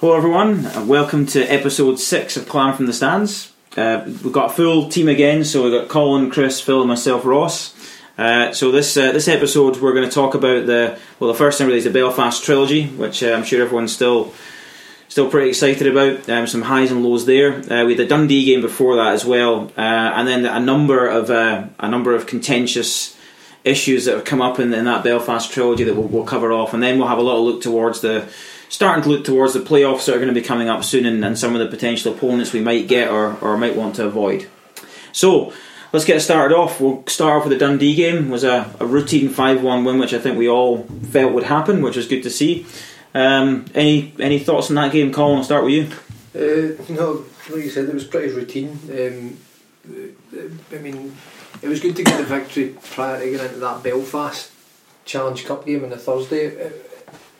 Hello, everyone, and welcome to episode six of Clan from the Stands. Uh, we've got a full team again, so we've got Colin, Chris, Phil, and myself, Ross. Uh, so this uh, this episode, we're going to talk about the well, the first thing really is the Belfast trilogy, which uh, I'm sure everyone's still still pretty excited about. Um, some highs and lows there. Uh, we had the Dundee game before that as well, uh, and then a number of uh, a number of contentious issues that have come up in, in that Belfast trilogy that we'll, we'll cover off, and then we'll have a little look towards the starting to look towards the playoffs that are going to be coming up soon and, and some of the potential opponents we might get or, or might want to avoid. So let's get started off. We'll start off with the Dundee game. It was a, a routine 5 1 win, which I think we all felt would happen, which was good to see. Um, any any thoughts on that game, Colin? I'll start with you. Uh, no, like you said, it was pretty routine. Um, uh, I mean, it was good to get the victory prior to getting into that Belfast Challenge Cup game on the Thursday. Uh,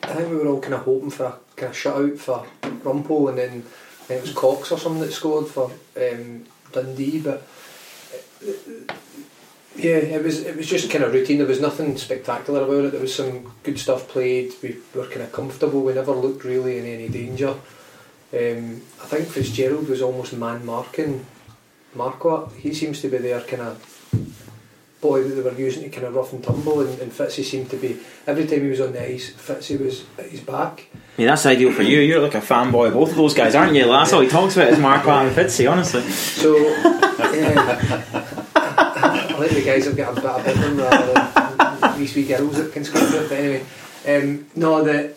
I think we were all kind of hoping for a kind of shutout for Rumpel, and then it was Cox or something that scored for um, Dundee. But uh, yeah, it was it was just kind of routine. There was nothing spectacular about it. There was some good stuff played. We were kind of comfortable. We never looked really in any danger. Um, I think Fitzgerald was almost man marking Marquardt. He seems to be there kind of boy that they were using to kind of rough and tumble, and, and Fitzy seemed to be every time he was on the ice, Fitzy was at his back. I mean, that's ideal for you. You're like a fanboy of both of those guys, aren't you? That's all he talks about is Marquardt and Fitzy, honestly. So, yeah, I, I like the guys have got a bit of them rather than these wee girls that can score it. But anyway, um, no, the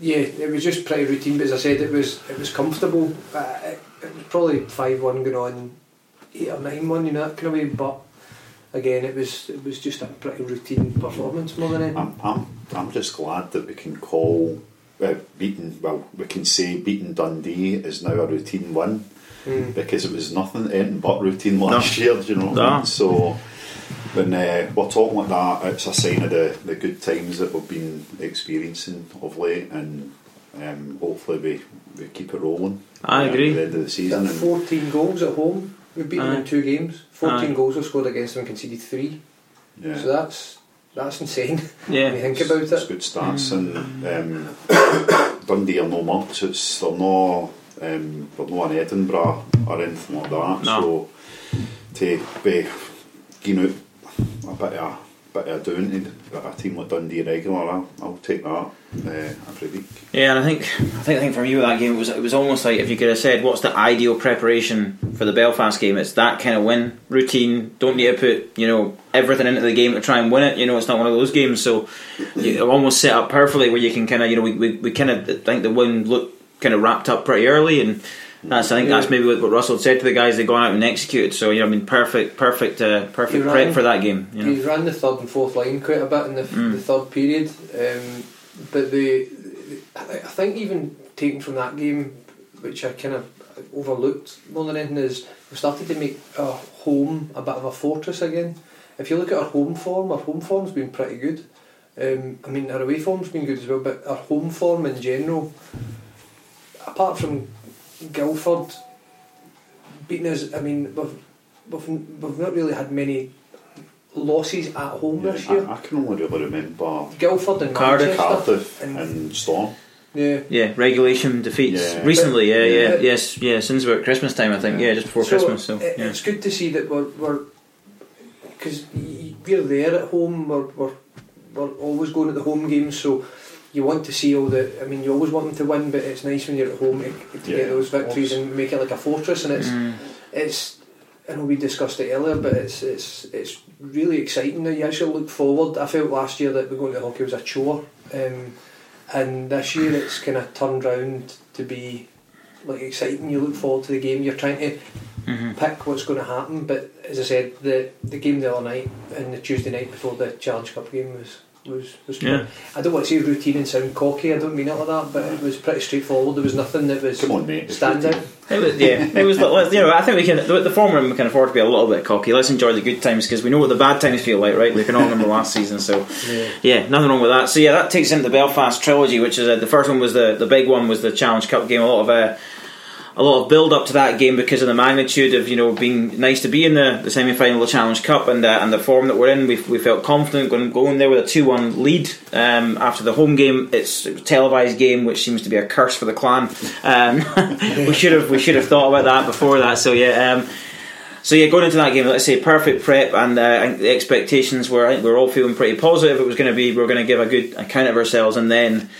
yeah, it was just pretty routine. But as I said, it was it was comfortable. Uh, it, it was probably five one going on, eight or nine one, you know that kind of way. But again, it was it was just a pretty routine performance more than anything. I'm, I'm, I'm just glad that we can call uh, beating, well, we can say beating Dundee is now a routine win Mm. because it was nothing anything but routine last No. year, do you know what I mean? So when uh, we're talking like that, it's a sign of the, the good times that we've been experiencing of late, and um, hopefully we, we keep it rolling. I agree. At the end of the season. And, 14 goals at home. We've beaten them in two games. 14 Aye. goals were scored against them and conceded three. yeah. So that's that's insane Yeah. when you think about It's it. good stats, and um, Dundee are no much. It's they're no um, they're no in Edinburgh or anything like that. No. So to be giving out a bit of bit of doing to a team like Dundee regular, I'll, I'll take that uh, every week. Yeah, and I think I think I think for me with that game it was it was almost like if you could have said what's the ideal preparation for the Belfast game, it's that kind of win routine. Don't need to put you know everything into the game to try and win it. You know, it's not one of those games, so you almost set up perfectly where you can kind of you know we we, we kind of think the win looked kind of wrapped up pretty early and. That's I think that's maybe what, what Russell said to the guys. They gone out and executed. So you know, I mean, perfect, perfect, uh, perfect He prep ran- for that game. You know? He ran the third and fourth line quite a bit in the, Mm. the third period. Um, but the, I think even taken from that game, which I kind of overlooked more than anything, is we started to make our home a bit of a fortress again. If you look at our home form, our home form's been pretty good. Um, I mean, our away form's been good as well, but our home form in general, apart from Guildford beating us, I mean, we've, we've, we've not really had many losses at home this year. I, I can only really remember Guildford and Cardiff, Manchester. Cardiff and- and Storm. Yeah. Yeah, regulation defeats Yeah. recently. Yeah, yeah, But- yes, yeah. Since about Christmas time, I think. Yeah. Yeah, just before So, Christmas. So it- yeah. it's good to see that we're we're because we're there at home. We're, we're we're always going at the home games, so you want to see all the. I mean, you always want them to win, but it's nice when you're at home to, to Yeah, get those victories and make it like a fortress. And it's Mm. it's. I know we discussed it earlier, but it's it's it's really exciting now. You actually look forward. I felt last year that we going to hockey was a chore, um, and this year it's kind of turned round to be like exciting. You look forward to the game. You're trying to Mhm. pick what's going to happen. But as I said, the the game the other night and the Tuesday night before the Challenge Cup game was was was. Yeah. I don't want to say routine and sound cocky. I don't mean it like that, but it was pretty straightforward. There was nothing that was Come on, mate. stand out. It was, yeah, it was. let's- You know, I think we can. The, the former we can afford to be a little bit cocky. Let's enjoy the good times because we know what the bad times feel like, right? We can all remember last season. So Yeah. yeah, nothing wrong with that. So yeah, that takes us into the Belfast trilogy, which is uh, the first one was the the big one was the Challenge Cup game. A lot of uh, a lot of build up to that game because of the magnitude of you know being nice to be in the, the semi final of the Challenge Cup and uh, and the form that we're in. We, we felt confident going going there with a two one lead um, after the home game. It's a televised game, which seems to be a curse for the clan. Um, we should have we should have thought about that before that. So yeah. Um, so yeah, going into that game, let's say perfect prep, and, uh, and the expectations were I think we are all feeling pretty positive. It was going to be we are going to give a good account of ourselves, and then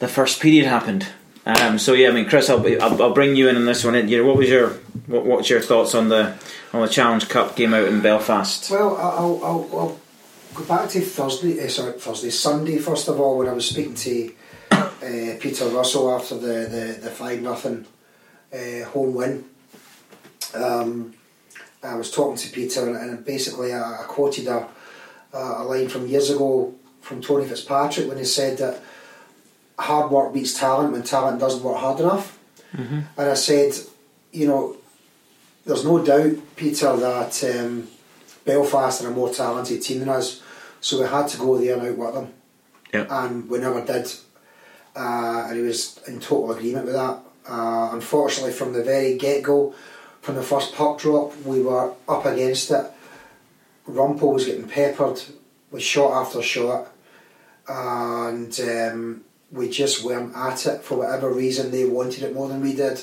the first period happened. Um, so yeah, I mean, Chris, I'll, I'll, I'll bring you in on this one. You know, what was your what, what's your thoughts on the on the Challenge Cup game out in Belfast? Well, I'll, I'll, I'll go back to Thursday. Uh, sorry, Thursday, Sunday. First of all, when I was speaking to uh, Peter Russell after the the, the five nothing uh, home win. Um, I was talking to Peter, and, and basically I, I quoted a, a line from years ago from Tony Fitzpatrick when he said that hard work beats talent when talent doesn't work hard enough. Mm-hmm. And I said, you know, there's no doubt, Peter, that um, Belfast are a more talented team than us, so we had to go there and outwork them. Yeah. And we never did. Uh, and he was in total agreement with that. Uh, unfortunately, from the very get go, from the first puck drop, we were up against it. Rumpel was getting peppered with shot after shot, and um, we just weren't at it for whatever reason. They wanted it more than we did,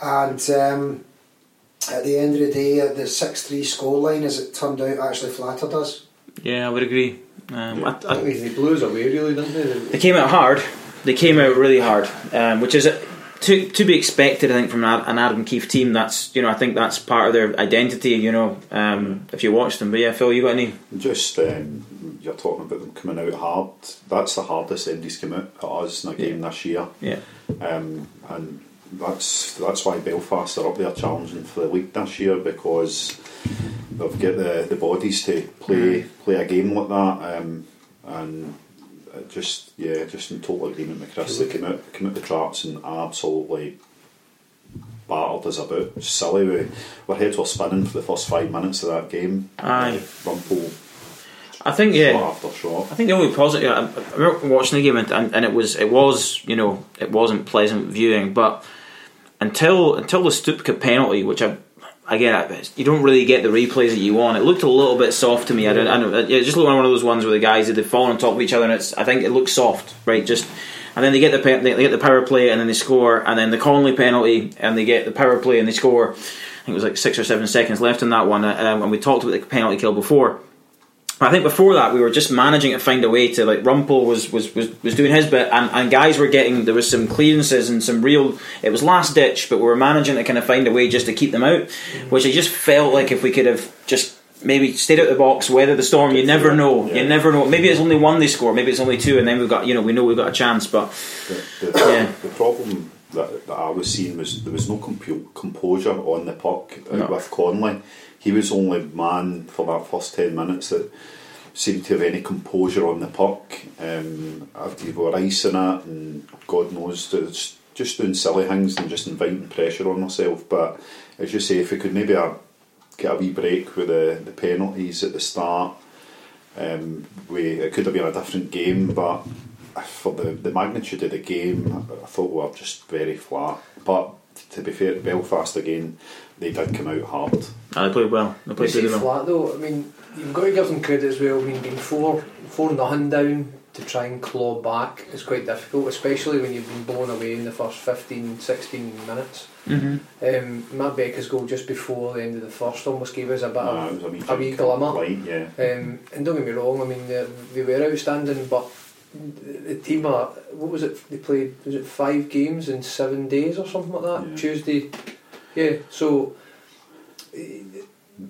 and um, at the end of the day, the six-three scoreline, as it turned out, actually flattered us. Yeah, I would agree. Um, I, I think they blew us away, really, didn't they? they came out hard. They came out really hard, um, which is to to be expected. I think from an Adam Keefe team. That's you know I think that's part of their identity. You know, um, if you watch them. But yeah, Phil, you got any? Just um, you're talking about them coming out hard. That's the hardest Indies come out at us in a game this year. Yeah. Um, and that's that's why Belfast are up there challenging for the league this year because they've got the, the bodies to play play a game like that. Um, and just yeah, just in total agreement with Chris. They came out came out the traps and absolutely battered us about. Silly. We, our heads were spinning for the first five minutes of that game. Aye. Rumpel I think yeah. shot after shot. I think the only positive. I I remember watching the game and, and, and it was it was you know it wasn't pleasant viewing, but until until the Stupka penalty, which I again I- you don't really get the replays that you want. It looked a little bit soft to me. I don't. I don't yeah, it just looked like one of those ones where the guys had fallen on top of each other, and it's. I think it looks soft, right? Just. And then they get the they get the power play and then they score and then the Connolly penalty and they get the power play and they score. I think it was like six or seven seconds left in that one. Um, and we talked about the penalty kill before. But I think before that we were just managing to find a way to like Rumpel was was, was, was doing his bit and, and guys were getting there was some clearances and some real it was last ditch but we were managing to kind of find a way just to keep them out which I just felt like if we could have just maybe stayed out the box weather the storm you never know Yeah. you never know maybe it's only one they score maybe it's only two and then we've got you know we know we've got a chance but The, the, Yeah. the problem that, that I was seeing was there was no compu- composure on the puck uh, No. with Connolly. He was the only man for that first 10 minutes that seemed to have any composure on the puck. Um, after we were icing it, and God knows, just doing silly things and just inviting pressure on herself. But as you say, if we could maybe uh, get a wee break with the, the penalties at the start, um, we it could have been a different game, but for the, the magnitude of the game, I thought we were just very flat. But to be fair Belfast again, they did come out hard. uh, they played well they We played say really well flat though. I mean, you've got to give them credit as well. I mean, being four four nothing down to try and claw back is quite difficult, especially when you've been blown away in the first 15, 16 minutes. mm-hmm. Um, Matt Becker's goal just before the end of the first almost gave us a bit Uh, of was a wee, a wee glimmer. light, yeah. Um, and don't get me wrong, I mean they, they were outstanding, but the team are what was it? They played was it five games in seven days or something like that? Yeah. Tuesday, yeah. So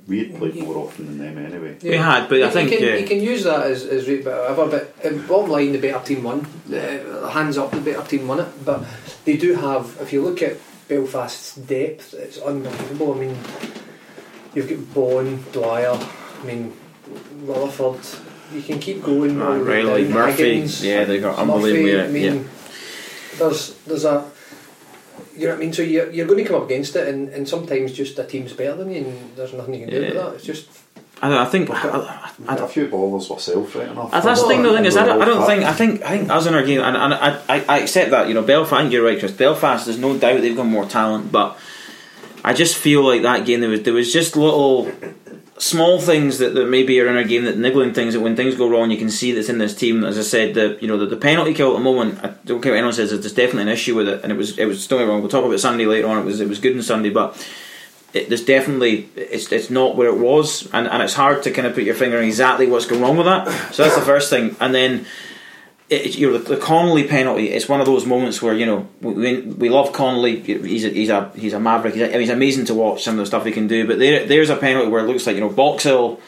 We had played more often than them anyway. we had but I you think can, yeah you can use that as as rate, but whatever. But um, bottom line, the better team won. Uh, hands up, the better team won it. But they do have. If you look at Belfast's depth, it's unbelievable. I mean, you've got Bond, Dwyer. I mean, Rutherford. You can keep going. Uh, all the way Riley. Murphy, Higgins, yeah, they got Murphy, unbelievable, I mean, yeah. there's there's a. You know what I mean? So you're, you're going to come up against it, and, and sometimes just a team's better than you, and there's nothing you can do Yeah. about that. It's just I, don't, I think. I, I had a few ballers myself, right enough. That's the thing, though. Thing is, I don't, I don't think. I think. I think us in our game, and, and I, I, I accept that. You know, Belfast. I think you're right, Chris. Belfast. There's no doubt they've got more talent, but I just feel like that game there was there was just little small things that, that maybe are in our game that niggling things that when things go wrong you can see that's in this team. As I said the you know the, the penalty kill at the moment I don't care what anyone says there's definitely an issue with it. And it was it was me wrong we'll talk about Sunday later on. It was it was good on Sunday but it, there's definitely it's it's not where it was. And, and it's hard to kind of put your finger on exactly what's going wrong with that. So that's the first thing. And then it, you know the, the Connolly penalty. It's one of those moments where you know we, we love Connolly. He's a, he's a he's a maverick. He's, a, I mean, he's amazing to watch some of the stuff he can do. But there there's a penalty where it looks like you know Boxhill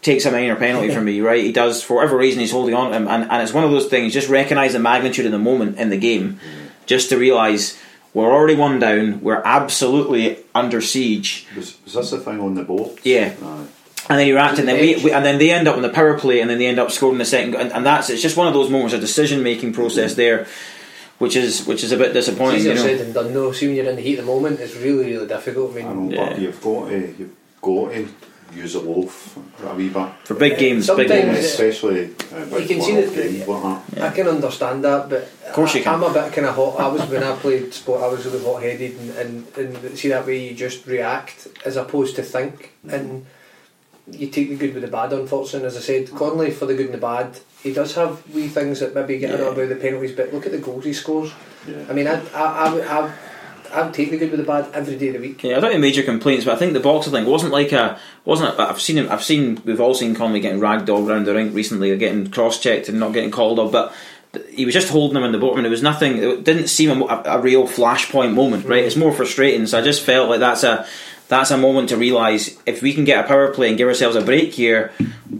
takes a minor penalty from me. Right, he does for whatever reason he's holding on to him, and, and it's one of those things. Just recognise the magnitude of the moment in the game, mm. just to realise we're already one down. We're absolutely under siege. Was, was this the thing on the boat? Yeah. And then he racked, and then we, we, and then they end up on the power play, and then they end up scoring the second, and, and that's it's just one of those moments, a decision making process there, which is which is a bit It's disappointing. easier You know, said than done though. See when you're in the heat of the moment, it's really, really difficult. I I mean, know, Yeah. but you've got to you've got to use a loaf a wee bit. for big games, big games. especially uh, You can see that- games like that. I can understand that, but Of course you I, can. I'm a bit kind of hot. I was when I played sport, I was really hot headed, and, and, and see that way you just react as opposed to think, and you take the good with the bad. Unfortunately, as I said, mm-hmm. Connolly for the good and the bad, he does have wee things that maybe get Yeah. yeah. about the penalties, but look at the goals he scores. Yeah. I mean, I I I would I, I would take the good with the bad every day of the week. Yeah, I don't have major complaints, but I think the boxer thing wasn't like a wasn't. A, I've seen him. I've seen. We've all seen Connolly getting ragdolled around the rink recently, or getting cross checked and not getting called up, but. He was just holding him in the bottom, and it was nothing. It didn't seem a, a, a real flashpoint moment, right? Mm-hmm. It's more frustrating. So I just felt like that's a that's a moment to realise if we can get a power play and give ourselves a break here,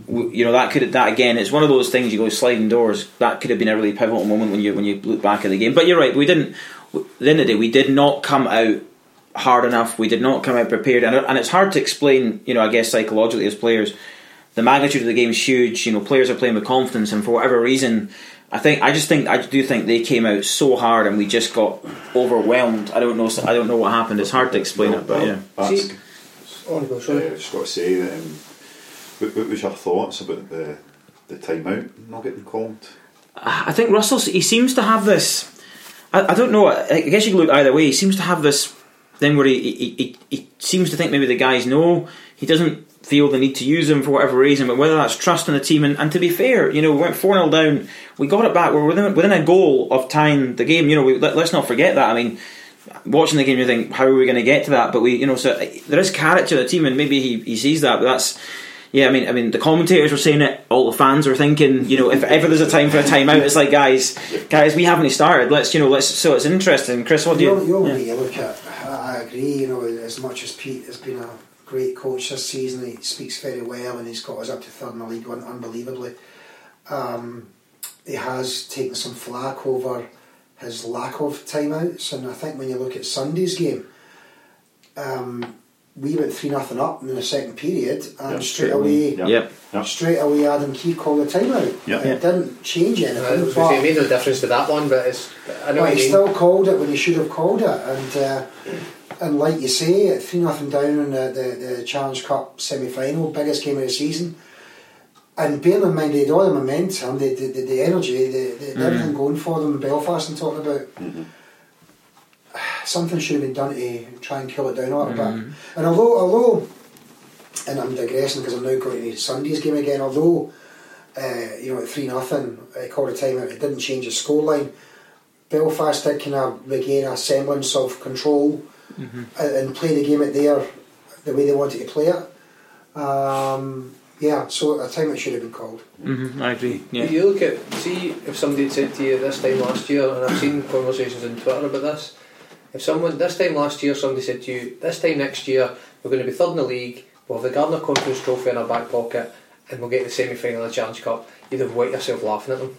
you know that could that again. It's one of those things you go sliding doors. That could have been a really pivotal moment when you when you look back at the game. But you're right. We didn't. At the end of the day, we did not come out hard enough. We did not come out prepared, and, and it's hard to explain. You know, I guess psychologically as players, the magnitude of the game is huge. You know, players are playing with confidence, and for whatever reason, I think I just think I do think they came out so hard, and we just got overwhelmed. I don't know. I don't know what happened. It's hard to explain it, but yeah. That's, See- Oh, go, uh, just got to say that. Um, what, what was your thoughts about the the timeout not getting called? I think Russell he seems to have this. I, I don't know. I guess you can look either way. He seems to have this thing where he, he, he, he seems to think maybe the guys know. He doesn't feel the need to use them for whatever reason. But whether that's trust in the team, and, and to be fair, you know, we went four 0 down. We got it back. We're within within a goal of tying the game. You know, we, let, let's not forget that. I mean. Watching the game, you think, how are we going to get to that? But we, you know, so there is character to the team, and maybe he, he sees that. But that's, yeah, I mean, I mean, the commentators were saying it. All the fans were thinking, you know, if ever there's a time for a timeout, it's like, guys, guys, we haven't started. Let's, you know, let's. So it's interesting. Chris, what do You'll, you? you'll yeah. look at. I agree. You know, as much as Pete has been a great coach this season, he speaks very well, and he's got us up to third in the league un- unbelievably. Um, he has taken some flack over his lack of timeouts, and I think when you look at Sunday's game, um, we went three nothing up in the second period, and Yeah, straight away. Yeah. Yep. Yeah. Straight away, Adam Keefe called the timeout. Yeah. It didn't change anything. Uh, I was but- gonna say, it made no difference to that one, but it's. I know well, he mean. still called it when he should have called it, and uh, and like you say, three nothing down in the, the, the Challenge Cup semi final, biggest game of the season. And bearing in mind they had all the momentum, the the, the, energy, the, the, everything going for them in Belfast and talking about. Something should have been done to try and kill it down a little bit. And although, although, and I'm digressing because I'm now going to need Sunday's game again. Although, uh, you know, at three nothing, uh, called a timeout, it didn't change the scoreline. Belfast did kind of regain a semblance of control and, and play the game at their the way they wanted to play it. Um, yeah, so a timeout should have been called. hmm I agree. If Yeah. you look at, see, if somebody had said to you this time last year, and I've seen conversations on Twitter about this, if someone, this time last year, somebody said to you, this time next year, we're going to be third in the league, we'll have the Gardner Conference Trophy in our back pocket, and we'll get the semi final of the Challenge Cup, you'd have wet yourself laughing at them.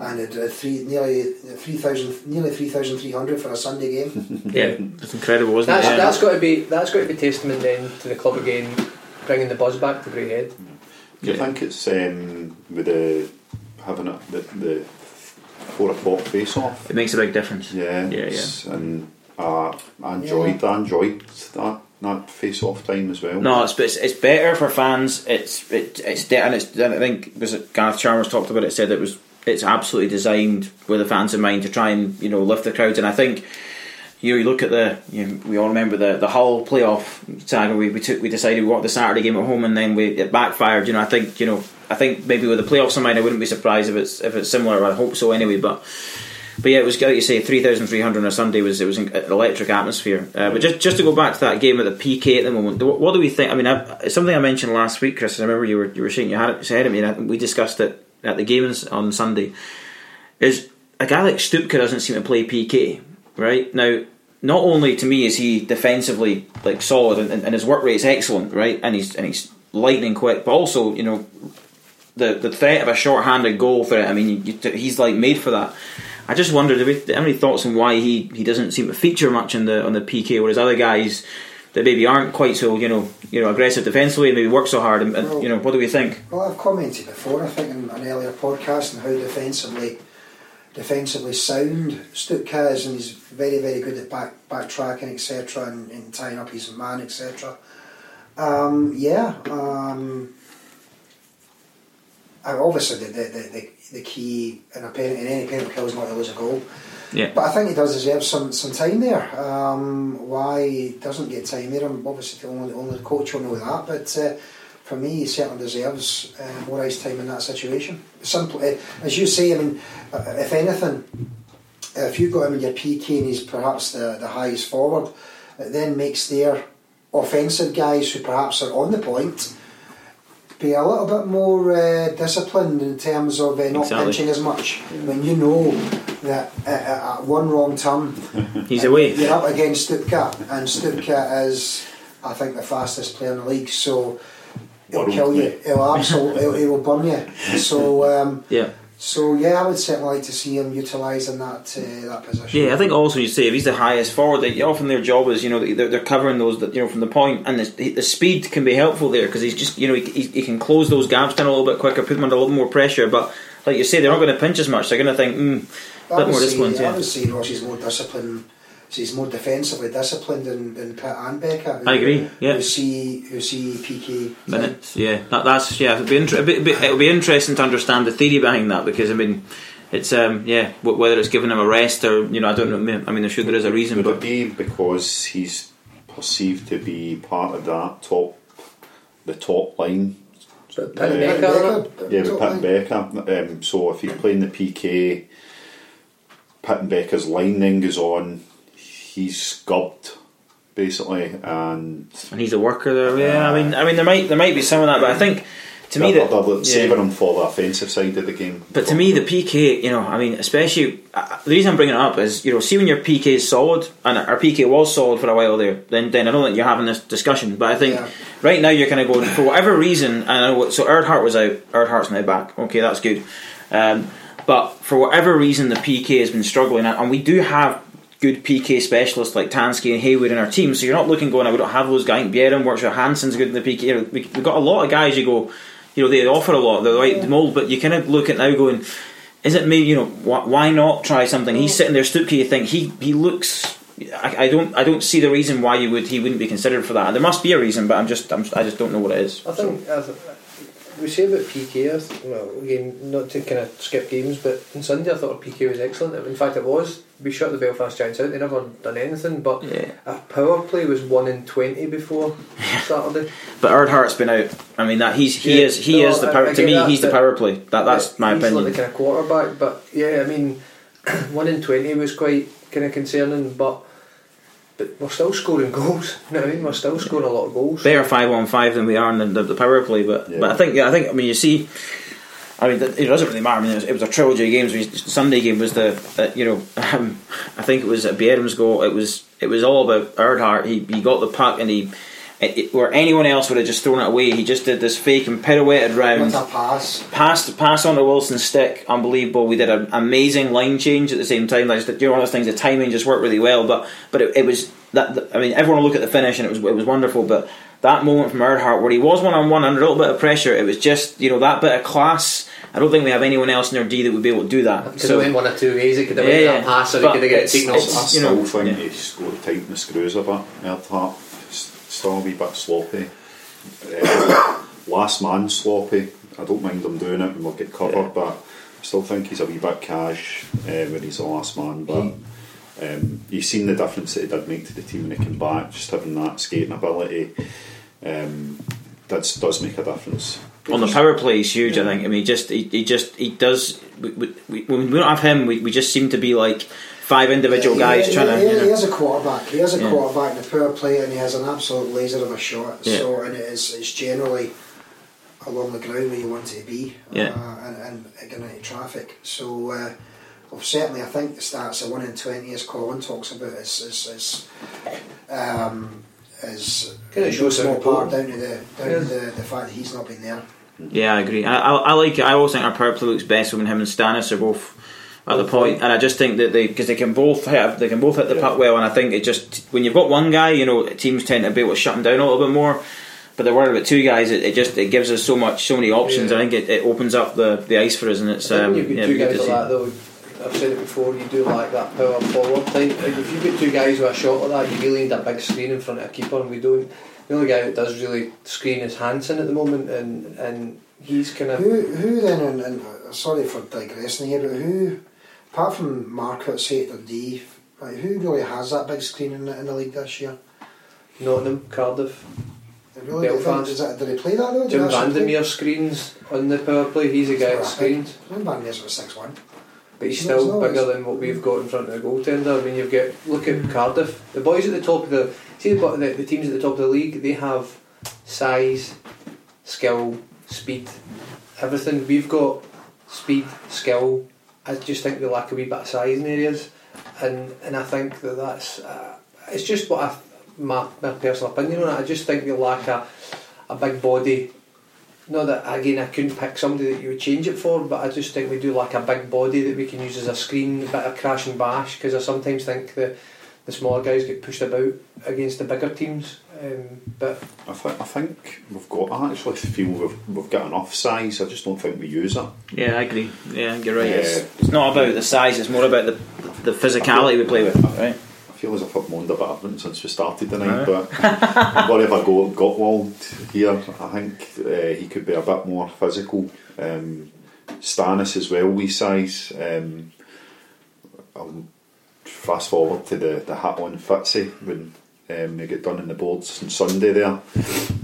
And it, uh, three, nearly three thousand, nearly three thousand three hundred for a Sunday game. Yeah, it's incredible, wasn't That's, it? Yeah. that's got to be that's got to be testament then to the club again, bringing the buzz back to Braehead. Do you Yeah. think it's um, with the having it, the, the four o'clock face off? It makes a big difference. Yeah, Yeah, yeah. And uh, I enjoyed, I enjoyed that. that face off time as well. No, it's, it's it's better for fans. It's it, it's and it's I think was it Gareth Chalmers talked about it. Said it was it's absolutely designed with the fans in mind to try and you know lift the crowds. And I think you, know, you look at the you know, we all remember the the Hull playoff saga. We we took we decided we want the Saturday game at home and then we it backfired. You know I think you know I think maybe with the playoffs in mind I wouldn't be surprised if it's if it's similar. I hope so anyway. But but yeah, it was like you say, three thousand three hundred on a Sunday was it was an electric atmosphere. Uh, but just just to go back to that game at the PK at the moment, what, do we think? I mean, I, something I mentioned last week, Chris. I remember you were you were shaking your head at me, and we discussed it at the games on Sunday. Is a guy like Stupka doesn't seem to play PK right now. Not only to me is he defensively like solid and, and his work rate is excellent, right, and he's and he's lightning quick, but also you know the the threat of a short-handed goal threat. I mean, you, you, he's like made for that. I just wondered, do we have any thoughts on why he, he doesn't seem to feature much on the on the PK, whereas other guys that maybe aren't quite so you know you know aggressive defensively, maybe work so hard. And, well, you know, what do we think? Well, I've commented before, I think, in an earlier podcast, on how defensively defensively sound Stupka is, and he's very very good at back backtracking, etc., and, and tying up his man, etc. Um, yeah. Um, obviously, the, the, the, the key in a pen, in any penalty kill is not to lose a goal. Yeah. But I think he does deserve some, some time there. Um, why he doesn't get time there, I'm obviously the only, only coach will know that. But uh, for me, he certainly deserves uh, more ice time in that situation. Simple, uh, as you say, I mean, uh, if anything, if you've got him in your PK and he's perhaps the, the highest forward, it then makes their offensive guys who perhaps are on the point be a little bit more uh, disciplined in terms of uh, not exactly. pinching as much when you know that uh, uh at one wrong turn he's away. You're up against Stupka, and Stupka is, I think, the fastest player in the league. So he'll kill you. He'll absolutely, he'll, he will burn you. So um, yeah. So yeah, I would certainly like to see him utilising that uh, that position. Yeah, I think also you say if he's the highest forward, they, often their job is you know they're, they're covering those that you know from the point, and the, the speed can be helpful there because he's just you know he, he, can close those gaps down a little bit quicker, put them under a little more pressure. But like you say, they're not going to pinch as much. They're going to think, hmm, a bit more discipline. Yeah, I would say Rossi's more disciplined he's more defensively disciplined than, than Pitt and Becker. I agree. Yeah. Who see who see PK minutes. Yeah, that, that's yeah. It'll be, inter- it'll be interesting to understand the theory behind that because I mean. It's um yeah whether it's giving him a rest or you know I don't know I mean I'm sure there is a reason Would but it be because he's perceived to be part of that top the top line uh, Becker, yeah, with Pitt Becker. Um, so if he's playing the PK, Pitt and Becker's lining goes on he's scubbed basically, and and he's a worker there. Yeah, uh, I mean, I mean, there might there might be some of that, but I think to me that they're, they're saving him for the offensive side of the game. But to me, the PK, you know, I mean, especially uh, the reason I'm bringing it up is you know, see when your PK is solid, and our PK was solid for a while there. Then, then I don't think you're having this discussion. But I think yeah. right now you're kind of going for whatever reason. And I know so Erdhart was out. Erdhart's now back. Okay, that's good. Um, but for whatever reason, the PK has been struggling, and we do have good PK specialists like Tansky and Hayward in our team. So you're not looking going, we don't have those guys. Bjerrum works with Hansen's good in the PK. We, have got a lot of guys you go, you know, they offer a lot, they're the right mould, but you kind of look at now going, is it maybe, you know, wh- why not try something? He's sitting there, Stupka, you think, he, he looks. I, I, don't. I don't see the reason why you would. He wouldn't be considered for that. There must be a reason, but I'm just. I'm, i just don't know what it is. I think. So we say about PK, well, again, not to kind of skip games, but on Sunday I thought PK was excellent. In fact, it was. We shut the Belfast Giants out. They never done anything, but yeah. a power play was one in twenty before Saturday. But Erdhart's been out. I mean that he's he yeah, is he no, is the power. to me, he's the power play. That that's my he's opinion. He's like the kind of quarterback, but yeah, I mean, one in twenty was quite kind of concerning, but but we're still scoring goals. You know what I mean? We're still scoring a lot of goals. Better five on five than we are in the, the, the power play, but yeah. but I think yeah, I think I mean you see. I mean, it doesn't really matter. I mean, it was, it was a trilogy of games. The Sunday game was the, uh, you know, um, I think it was at Bjerrum's goal. It was it was all about Erdhart. He he got the puck and he it, it, where anyone else would have just thrown it away. He just did this fake and pirouetted round. What a pass! Passed pass on to Wilson's stick, unbelievable. We did an amazing line change at the same time. Like, you know, one of those things. The timing just worked really well. But but it, it was that. I mean, everyone will look at the finish and it was it was wonderful. But that moment from Erdhart where he was one on one under a little bit of pressure, it was just you know that bit of class. I don't think we have anyone else in our D that would be able to do that. Could so, have went one or two ways. He could have yeah, went that pass, or he could have got it taken off. I still think he scored tight the screws a bit. Erdhart still a wee bit sloppy. Uh, last man sloppy. I don't mind him doing it and we'll get covered, Yeah. but I still think he's a wee bit cash uh, when he's the last man. But um, you've seen the difference that he did make to the team when he came back. Just having that skating ability um, does does make a difference. on the power play he's huge I think I mean he just he, he just he does we, we, we, when we don't have him we, we just seem to be like five individual He- guys he, trying he, to you he know. is a quarterback. He is a Yeah. quarterback in the power play, and he has an absolute laser of a shot. Yeah. So, and it is it's generally along the ground where you want it to be, Yeah. uh, and, and getting into traffic. So, uh, well, certainly, I think the stats of one in twenty, as Colin talks about, is is, is um, is Kinda in no shows small part down to the down Yeah. to the, the fact that he's not been there. Yeah, I agree. I, I, I like it. I always think our power play looks best when him and Stannis are both at the point, and I just think that they because they can both hit they can both hit the puck well, and I think it just when you've got one guy, you know, teams tend to be able to shut him down a little bit more. But they're worried about two guys. It, it just it gives us so much, so many options. Yeah. I think it, it opens up the, the ice for us, and it's I um, think when yeah, you've got good two guys like that though, I've said it before, you do like that power forward type. Like if you've got two guys with a shot like that, you really need a big screen in front of a keeper, and we don't. The only guy that does really screen is Hansen at the moment, and and he's kind of. Who who then? And, and uh, sorry for digressing here, but who, apart from Mark St Dundee, like, who really has that big screen in the, in the league this year? Nottingham, Cardiff. They Really, Belfast. That, do they play that though? Jim they actually play? Vandermeer screens on the power play. He's a guy that screens, Jim Vandermeer's about six one. but he's still not. bigger than what we've got in front of the goaltender. I mean, you've got look at Cardiff. The boys at the top of the see the, the, the teams at the top of the league. They have size, skill, speed, everything. We've got speed, skill. I just think they lack a wee bit of size in areas, and and I think that that's uh, it's just what I my, my personal opinion on it. I just think they lack a a big body. Not that again I couldn't pick somebody that you would change it for, but I just think we do like a big body that we can use as a screen, a bit of crash and bash. Because I sometimes think the the smaller guys get pushed about against the bigger teams. Um, but I, th- I think we've got. I actually feel we've, we've got enough size. I just don't think we use it. Yeah, I agree. Yeah, you're right. Yeah. It's, it's not about the size; it's more about the the physicality we play with. Right? I feel as if I've moaned about everything since we started tonight, Right. but I'm worried if go Gottwald here. I think uh, he could be a bit more physical. Um, Stannis as well, we size. Um, I'll fast forward to the the hat on Fitzy when um, they get done in the boards on Sunday there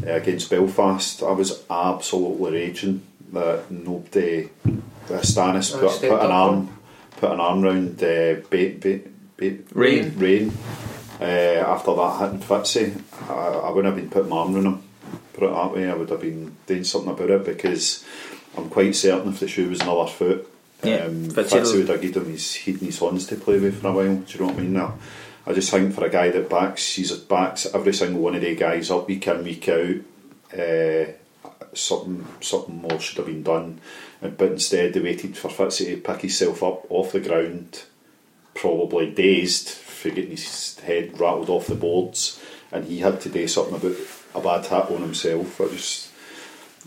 uh, against Belfast. I was absolutely raging that nobody, uh, Stannis Uh, put, stepped put an up, arm put an arm round uh, bait, bait, bait, Rain. rain. Uh, after that hitting Fitzy, I, I wouldn't have been putting my arm round him. Put it that way, I would have been doing something about it because I'm quite certain if the shoe was another foot, Yeah, um, Fitzy would have given him his his sons to play with for a while. Do you know what I mean? Now, I just think for a guy that backs, he's backs every single one of the guys up week in week out. Uh, something something more should have been done, but instead they waited for Fitzy to pick himself up off the ground, probably dazed for getting his head rattled off the boards, and he had to do something about a bad hit on himself. I just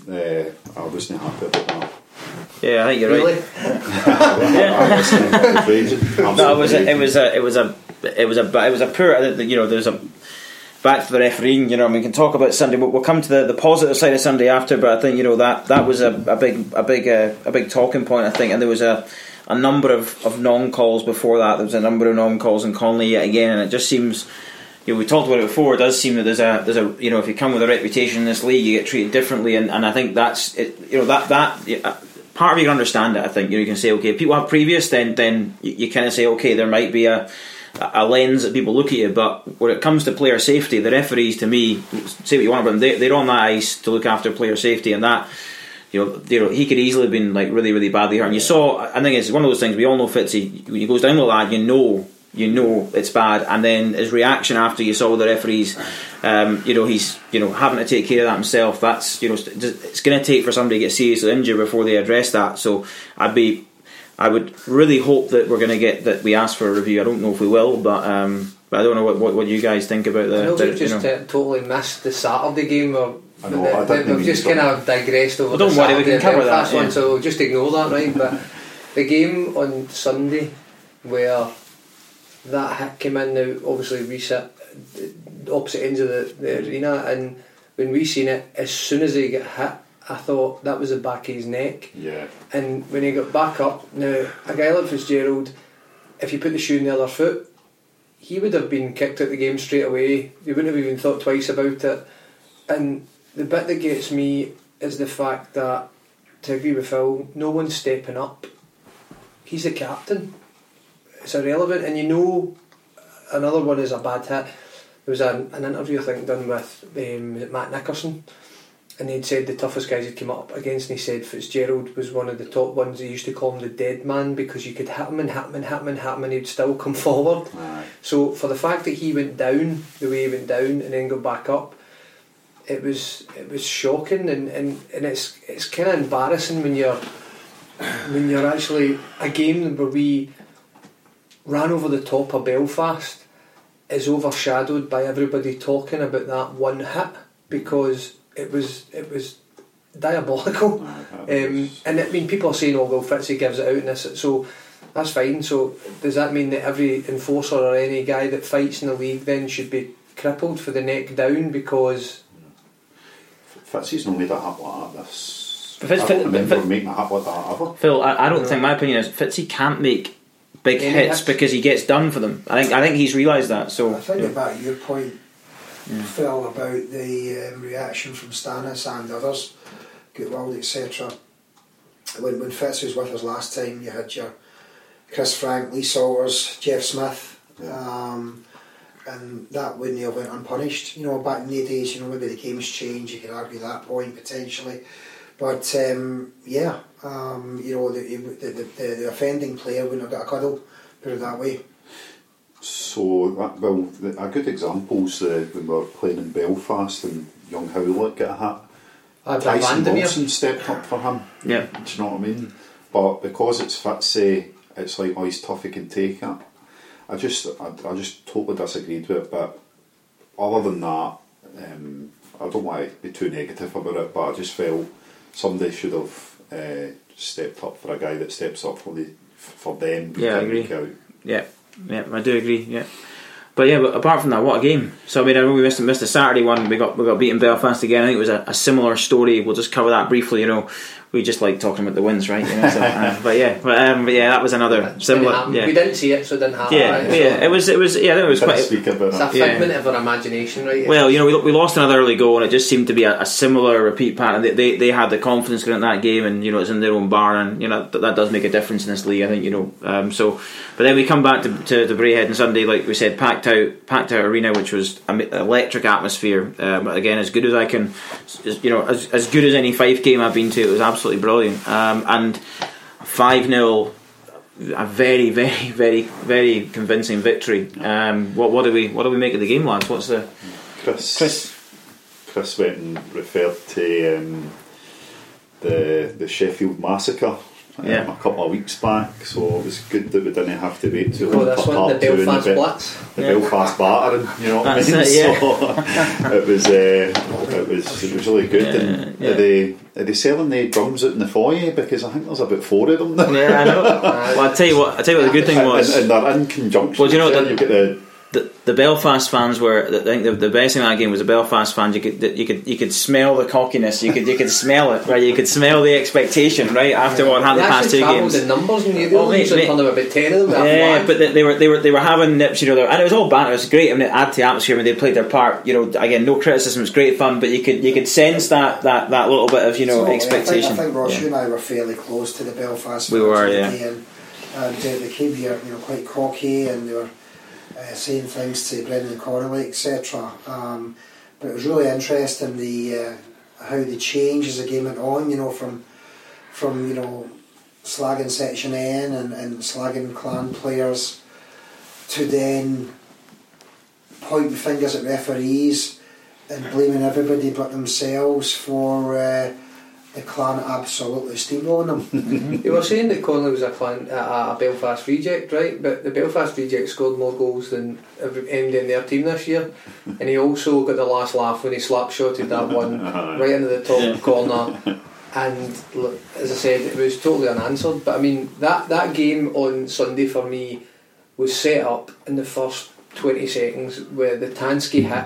uh, I wasn't happy about that. Yeah, I think you're really, right. I wasn't- I was raging. No, it was a, Absolutely it was a it was a it was a it was a poor you know there's a back to the refereeing you know we can talk about Sunday we'll, we'll come to the, the positive side of Sunday after but I think you know that that was a, a big a big uh, a big talking point I think and there was a a number of, of non calls before that there was a number of non calls in Connolly yet again and it just seems you know, we talked about it before. It does seem that there's a there's a you know if you come with a reputation in this league, you get treated differently, and, and I think that's it, you know that that yeah, uh, part of you can understand it. I think you know you can say okay, people have previous, then then you, you kind of say okay, there might be a a lens that people look at you, but when it comes to player safety, the referees to me say what you want about them, they, they're on that ice to look after player safety, and that you know, you know, he could easily have been like really, really badly hurt. And you saw, I think it's one of those things we all know. Fitzy, when he goes down like that, you know, you know it's bad. And then his reaction after you saw the referees, um, you know, he's you know having to take care of that himself. That's you know, it's going to take for somebody to get seriously injured before they address that. So I'd be, I would really hope that we're going to get that we ask for a review. I don't know if we will, but. Um, but I don't know what, what, what you guys think about the. I know the we've just you know. uh, totally missed the Saturday game. Or, I know, I didn't we've just to- kind of digressed over. Well, don't the worry, we can Saturday cover that, Belfast yeah. one, so just ignore that, right? But the game on Sunday, where that hit came in, now obviously we reset. Uh, opposite ends of the, the arena, and when we seen it, as soon as he got hit, I thought that was the back of his neck. Yeah. And when he got back up, now a guy like Fitzgerald, if you put the shoe in the other foot, he would have been kicked out of the game straight away. You wouldn't have even thought twice about it. And the bit that gets me is the fact that, to agree with Phil, no one's stepping up. He's the captain. It's irrelevant, and you know, another one is a bad hit. There was an, an interview I think done with um, Matt Nickerson, and he'd said the toughest guys he'd come up against, and he said Fitzgerald was one of the top ones. He used to call him the dead man because you could hit him and hit him and hit him and hit him, and he'd still come forward. Aye. So for the fact that he went down the way he went down and then got back up, it was it was shocking and, and, and it's it's kind of embarrassing when you're when you're actually a game where we ran over the top of Belfast is overshadowed by everybody talking about that one hit because it was it was diabolical. Um, and I mean, people are saying, "Oh, well, Fitzy gives it out," and this, so that's fine. So does that mean that every enforcer or any guy that fights in the league then should be crippled for the neck down because Fitzy's not made a hit like that this. But Fitz- I don't Fitz- remember Fitz- making a hit like that ever. Phil, I, I don't No. think my opinion is Fitzy can't make big Any hits hits? because he gets done for them. I think I think he's realised that. So I think yeah. about your point, Phil, about the um, reaction from Stannis and others, Goodwild, etc. When, when Fitz was with us last time, you had your Chris Frank, Lee Salters, Jeff Smith, um, and that wouldn't have went unpunished. You know, back in the days, you know, maybe the game's changed, you could argue that point potentially. But um, yeah, um, you know, the, the, the, the, the offending player wouldn't have got a cuddle, put it that way. So, that, well, the, a good example's uh, when we were playing in Belfast and young Howlett got a hit. uh, Tyson Vandermeer. Wilson stepped up for him. Yeah. Do you know what I mean? But because it's Fitzy, it's like, oh, he's tough, he can take it. I just, I, I just totally disagreed with it. But other than that, um, I don't want to be too negative about it. But I just felt somebody should have uh, stepped up for a guy that steps up for the for them. Yeah, I agree. out. Yeah, yeah, I do agree. Yeah, but yeah, but apart from that, what a game! So I mean, I know we missed missed the Saturday one. We got we got beaten Belfast again. I think it was a, a similar story. We'll just cover that briefly. You know, we just like talking about the wins, right? You know, so, uh, but yeah, but, um, but yeah, that was another Didn't similar. Yeah, We didn't see it, so it didn't happen. yeah, right? So yeah. It was it was yeah. I think it was Didn't quite. speak about It's a it. Yeah. of our imagination, right? Well, you know, we, we lost another early goal, and it just seemed to be a, a similar repeat pattern. They, they they had the confidence going into that game, and you know, it's in their own barn, and you know that, that does make a difference in this league. I think you know. Um, so, but then we come back to to, to Braehead on Sunday, like we said, packed out packed out arena, which was an electric atmosphere. Um, again, as good as I can, as- you know, as as good as any Fife game I've been to, it was absolutely brilliant. Um, and five 0 a very, very, very, very convincing victory. Um, what, what do we, what do we make of the game, lads? What's the Chris, Chris? Chris went and referred to um, the the Sheffield massacre um, Yeah. a couple of weeks back, so it was good that we didn't have to wait too Oh, long for one, the part two and Belfast the, Blitz. the Yeah. Belfast battering. You know what That's I mean? it, yeah. So it was uh, it was it was really good. Yeah, and yeah. Are they are they selling the drums out in the foyer because I think there's about four of them now. Yeah, I know. well, I tell you what. I tell you what. The good thing was and, and they're in conjunction. Well, do you know what there. you get the the, the Belfast fans were. I think the, the best thing in that game was the Belfast fans. You could you could you could smell the cockiness. You could you could smell it. Right. You could smell the expectation. Right after what They happened the past two travelled games. the numbers and you Oh, mate, usually mate. turn them about ten of them. a Yeah, but they, they were they were they were having nips, you know, and it was all banter. It was great. I mean, it added to the atmosphere when they played their part. You know, again, no criticism. It was great fun, but you could you could sense that that, that little bit of you know So, expectation. I think, I think Ross, Yeah. you and I were fairly close to the Belfast. We fans were, yeah. And, and uh, they came here, you know, quite cocky, and they were uh, saying things to Brendan Connolly, etc. Um, but it was really interesting the uh, how the changed as the game went on. You know, from from you know slagging Section N and, and slagging clan players to then pointing fingers at referees and blaming everybody but themselves for uh, the clan absolutely steamrolling them. You were saying that Connolly was a, clan, a, a Belfast reject, right? But the Belfast reject scored more goals than every, anybody in their team this year, and he also got the last laugh when he slap shotted that one right into the top Yeah. corner. And look, as I said, it was totally unanswered. But I mean, that that game on Sunday for me was set up in the first 20 seconds where the Tansky hit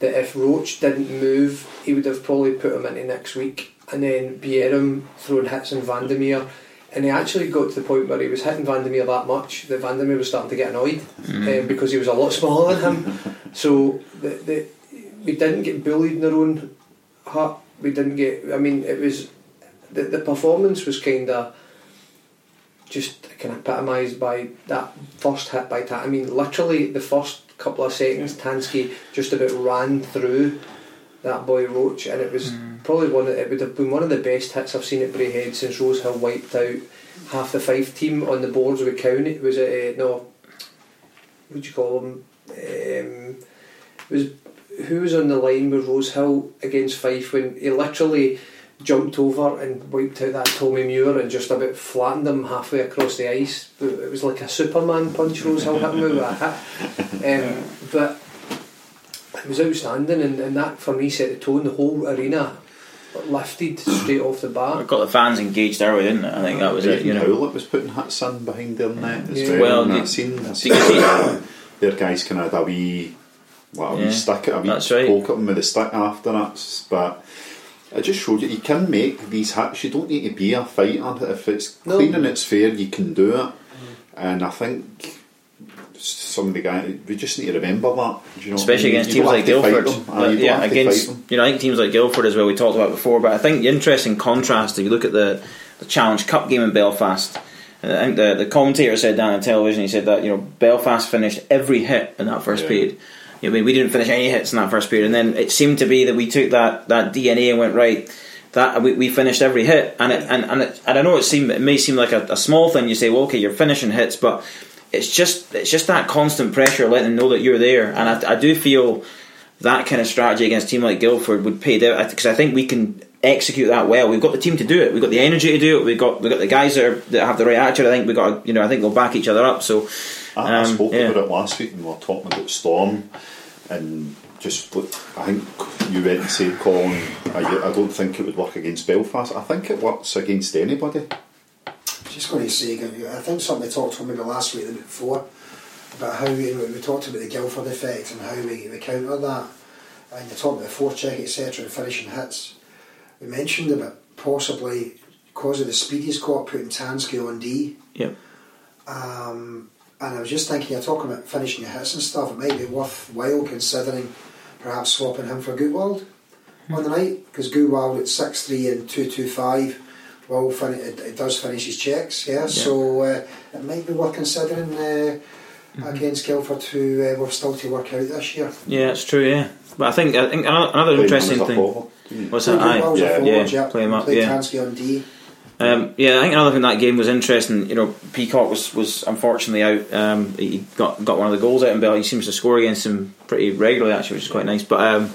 that if Roach didn't move, he would have probably put him into next week. And then Bjerrum throwing hits on Vandermeer. And he actually got to the point where he was hitting Vandermeer that much that Vandermeer was starting to get annoyed um, because he was a lot smaller than him. so the, the, we didn't get bullied in our own hut. We didn't get. I mean, it was the the performance was kind of just kind of epitomised by that first hit by Tan. I mean, literally the first couple of seconds, Tansky just about ran through that boy Roach, and it was probably one. Of, it would have been one of the best hits I've seen at Braehead since Rosehill wiped out half the Fife team on the boards with County. Was it uh, no? What would you call them? Um, it was who was on the line with Rosehill against Fife when he literally jumped over and wiped out that Tommy Muir and just about flattened him halfway across the ice. It was like a Superman punch Rosehill hit him with a hit. Um, but it was outstanding and, and that for me set the tone. The whole arena lifted straight off the It bat. got the fans engaged early, didn't it? I think that was it. You know, Howlett was putting hits in behind their net as Yeah. well. Well, and you- I seen, I you seen can see- their guys kind of had a wee, like a Yeah, wee stick at a wee that's right. poke at them with the stick after that. But I just showed you you can make these hits. You don't need to be a fighter. If it's No. clean and it's fair, you can do it. Mm. And I think some of the guys, we just need to remember that. You know, especially against you teams like have to fight Guildford. them. Aye, But you don't yeah, have to fight against you know, I think teams like Guildford as well. We talked about before, but I think the interesting contrast if you look at the, the Challenge Cup game in Belfast. uh, I think the, the commentator said down on television. He said that you know Belfast finished every hit in that first Yeah. period. You know, I mean, we didn't finish any hits in that first period, and then it seemed to be that we took that, that DNA and went right. That we, we finished every hit, and it, and and, it, and I know it seem it may seem like a, a small thing. You say, well, okay, you're finishing hits, but it's just it's just that constant pressure, letting them know that you're there. And I, I do feel that kind of strategy against a team like Guildford would pay out because I think we can execute that well. We've got the team to do it. We've got the energy to do it. We've got we've got the guys that, are, that have the right attitude. I think we got to, you know I think they'll back each other up. So I, I um, spoke yeah. about it last week when we were talking about Storm and just look, I think you went and said, Colin, I, I don't think it would work against Belfast. I think it works against anybody. Just going to say, again, I think something we talked about maybe last week, the week before, about how you know, we talked about the Guildford effect and how we, we counter that, and you talked about the forecheck, etc., and finishing hits. We mentioned about possibly because of the speed he's got, putting Tansky on D. Yep. Um, and I was just thinking, you're talking about finishing your hits and stuff. It might be worthwhile considering perhaps swapping him for Goodwald on the night because Goodwald at six three and two two five. Well, fin- it, it does finish his checks, yeah. So uh, it might be worth considering uh, against Guildford, who uh, we're still to work out this year. yeah, it's true. Yeah, but I think I think another, another interesting thing. forward. What's that? Aye. Yeah, forward, yeah, yeah. play him up, Play yeah. Tansky on D. Um, yeah, I think another thing that game was interesting. You know, Peacock was, was unfortunately out. Um, he got got one of the goals out in Bell. He seems to score against him pretty regularly, actually, which is quite nice. But um,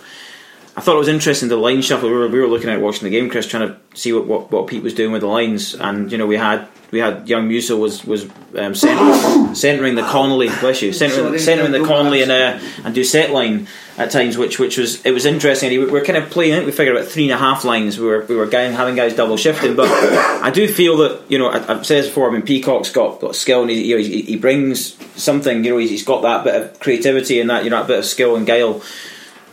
I thought it was interesting the line shuffle. We were, we were looking at watching the game, Chris, trying to see what, what, what Pete was doing with the lines, and you know we had we had young Musa was was um, centering, centering the Connolly, bless you, centering, centering the Connolly and uh, and do set line at times, which which was it was interesting. We were kind of playing. I think we figured about three and a half lines. We were we were going, having guys double shifting, but I do feel that you know I, I've said this before. I mean, Peacock's got, got skill and he, you know, he, he brings something. You know, he's, he's got that bit of creativity and that you know that bit of skill and guile.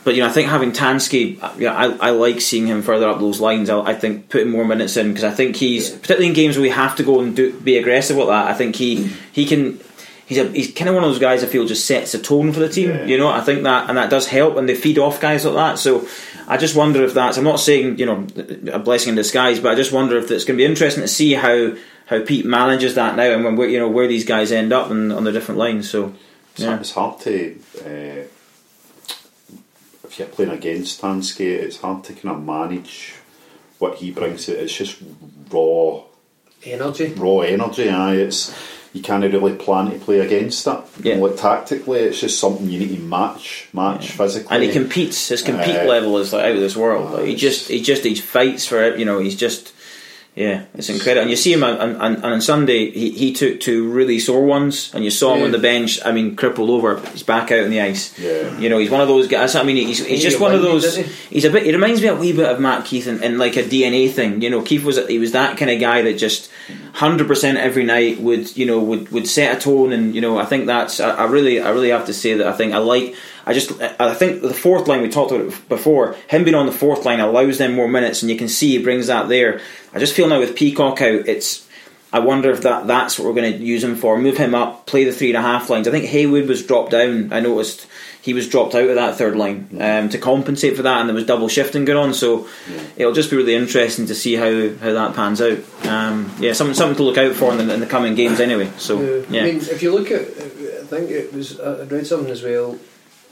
But you know, I think having Tansky, uh, yeah, I, I like seeing him further up those lines. I, I think putting more minutes in because I think he's particularly in games where we have to go and do, be aggressive with that. I think he he can. He's a, he's kind of one of those guys I feel just sets a tone for the team. Yeah. You know, I think that and that does help, and they feed off guys like that. So I just wonder if that's. I'm not saying you know a blessing in disguise, but I just wonder if it's going to be interesting to see how how Pete manages that now and when we're, you know where these guys end up and on the different lines. So Yeah. it's hard to, uh, if you're playing against Tansky, it's hard to kind of manage what he brings. it. It's just raw, Energy. raw energy. Aye, it's you can't really plan to play against it. Yeah. Like tactically, it's just something you need to match, match physically. and he competes. His compete Uh, level is like out of this world. Like, he just he just he fights for it. You know, he's just yeah, it's incredible. And you see him on, on, on, on Sunday. He, he took two really sore ones, and you saw him Yeah. on the bench. I mean, crippled over. He's back out on the ice. Yeah. You know, he's one of those guys. I mean, he's, he's just one of those. He's a bit. He reminds me a wee bit of Matt Keith and, and like a DNA thing. You know, Keith was he was that kind of guy that just hundred percent every night would you know would, would set a tone. And you know I think that's I, I really I really have to say that I think I like I just I think the fourth line we talked about before him being on the fourth line allows them more minutes and you can see he brings that there. I just feel now with Peacock out it's I wonder if that that's what we're going to use him for. Move him up play the three and a half lines. I think Haywood was dropped down I noticed he was dropped out of that third line um, to compensate for that, and there was double shifting going on. So yeah. it'll just be really interesting to see how, how that pans out. Um, yeah, something something to look out for in the, in the coming games anyway. So yeah. yeah. I mean, if you look at, I think it was I read something as well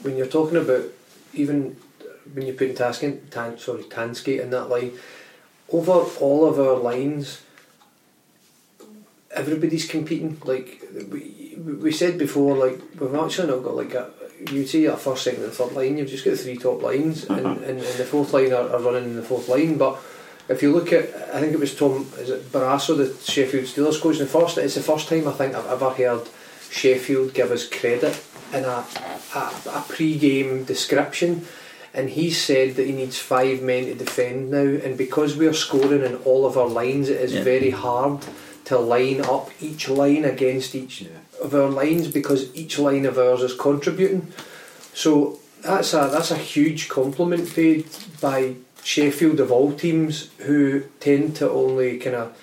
when you're talking about even when you're putting Taskin, Tan, sorry Tansky in that line over all of our lines everybody's competing. Like we, we said before, like we've actually not got like a you see a first, second, and third line. You've just got three top lines, uh-huh. and, and, and, the fourth line are, are, running in the fourth line. But if you look at, I think it was Tom, is it Barrasso, the Sheffield Steelers coach, in the first. It's the first time I think I've ever heard Sheffield give us credit in a a, a pre-game description. And he said that he needs five men to defend now, and because we are scoring in all of our lines, it is yeah. very hard to line up each line against each yeah. Of our lines because each line of ours is contributing. So that's a that's a huge compliment paid by Sheffield of all teams who tend to only kind of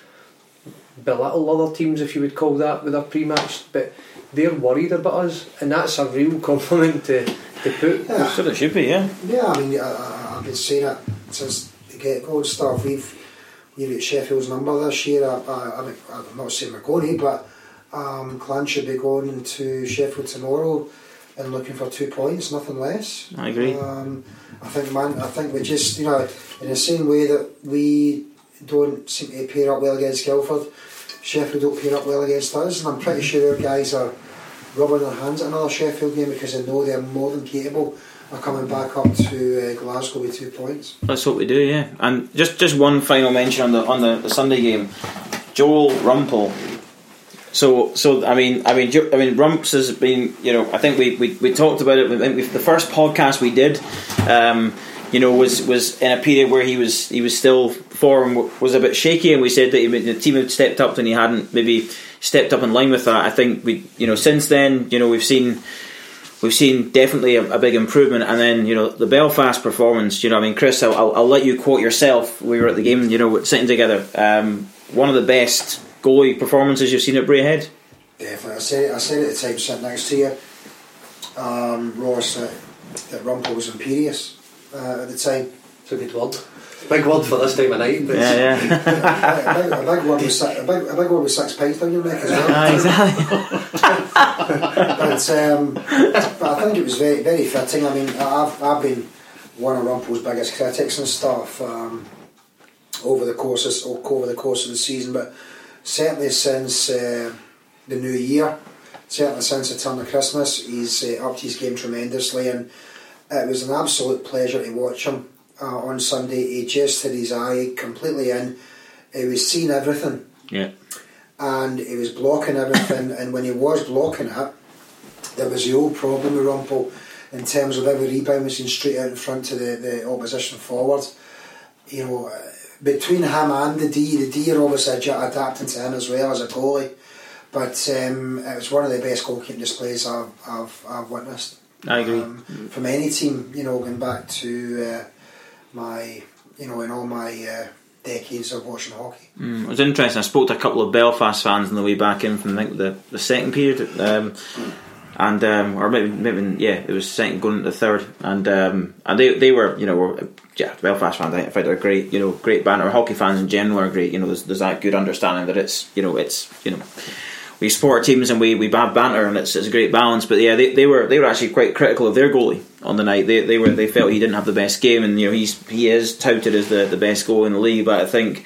belittle other teams if you would call that with a pre-match, but they're worried about us, and that's a real compliment to, to put. Yeah. So it should be, yeah. Yeah, I mean, I, have been saying it since the get-go and stuff. We've you got Sheffield's number this year. I, I, I'm not saying we're going to, but um, Clan should be going to Sheffield tomorrow and looking for two points, nothing less. I agree. Um, I think, man, I think we just, you know, in the same way that we don't seem to pair up well against Guildford, Sheffield don't pair up well against us, and I'm pretty sure our guys are rubbing their hands at another Sheffield game because they know they're more than capable are coming back up to uh, Glasgow with two points. Let's hope we do, yeah. And just just one final mention on the on the, the Sunday game, Joel Rumpel. So so I mean I mean I mean Rumps has been you know I think we, we, we talked about it. The first podcast we did. Um, you know, was was in a period where he was he was still form was a bit shaky, and we said that he, the team had stepped up and he hadn't maybe stepped up in line with that. I think we, you know, since then, you know, we've seen we've seen definitely a, a, big improvement. And then you know the Belfast performance. You know, I mean, Chris, I'll, I'll, I'll let you quote yourself. We were at the game. You know, sitting together. Um, one of the best goalie performances you've seen at Braehead. Definitely, I said it. I said it at the time sitting next to you, um, Ross. That, that Rumpel was imperious uh, at the time. It's a good word. Big word for this time of night. But yeah, yeah. a, big, a, big, one with six, a, big, a big one with six pints down your neck as well. Ah, exactly. but, um, but I think it was very very fitting. I mean, I've, I've been one of Rumpel's biggest critics and stuff um, over the course of, over the course of the season, but certainly since uh, the new year, certainly since the turn of Christmas, he's uh, upped his game tremendously, and it was an absolute pleasure to watch him uh, on Sunday. He just had his eye completely in. He was seeing everything. Yeah. And he was blocking everything, and when he was blocking it, there was the old problem with Rumpel in terms of every rebound was in straight out in front to the, the opposition forward. You know, between him and the D, the D are obviously adapting to him as well as a goalie. But um, it was one of the best goalkeeping displays I've, I've, I've witnessed. I agree. Um, from any team, you know, going back to uh, my, you know, in all my uh, decades of watching hockey. Mm, it was interesting. I spoke to a couple of Belfast fans on the way back in from I think the, the second period, um, and um, or maybe maybe yeah, it was second going into the third, and um, and they they were you know were yeah Belfast fans. I think they're great. You know, great banter. Hockey fans in general are great. You know, there's, there's that good understanding that it's you know it's you know we support teams and we we bad banter and it's, it's a great balance. But yeah, they, they were they were actually quite critical of their goalie on the night. They they were they felt he didn't have the best game, and you know he's he is touted as the, the best goal in the league. But I think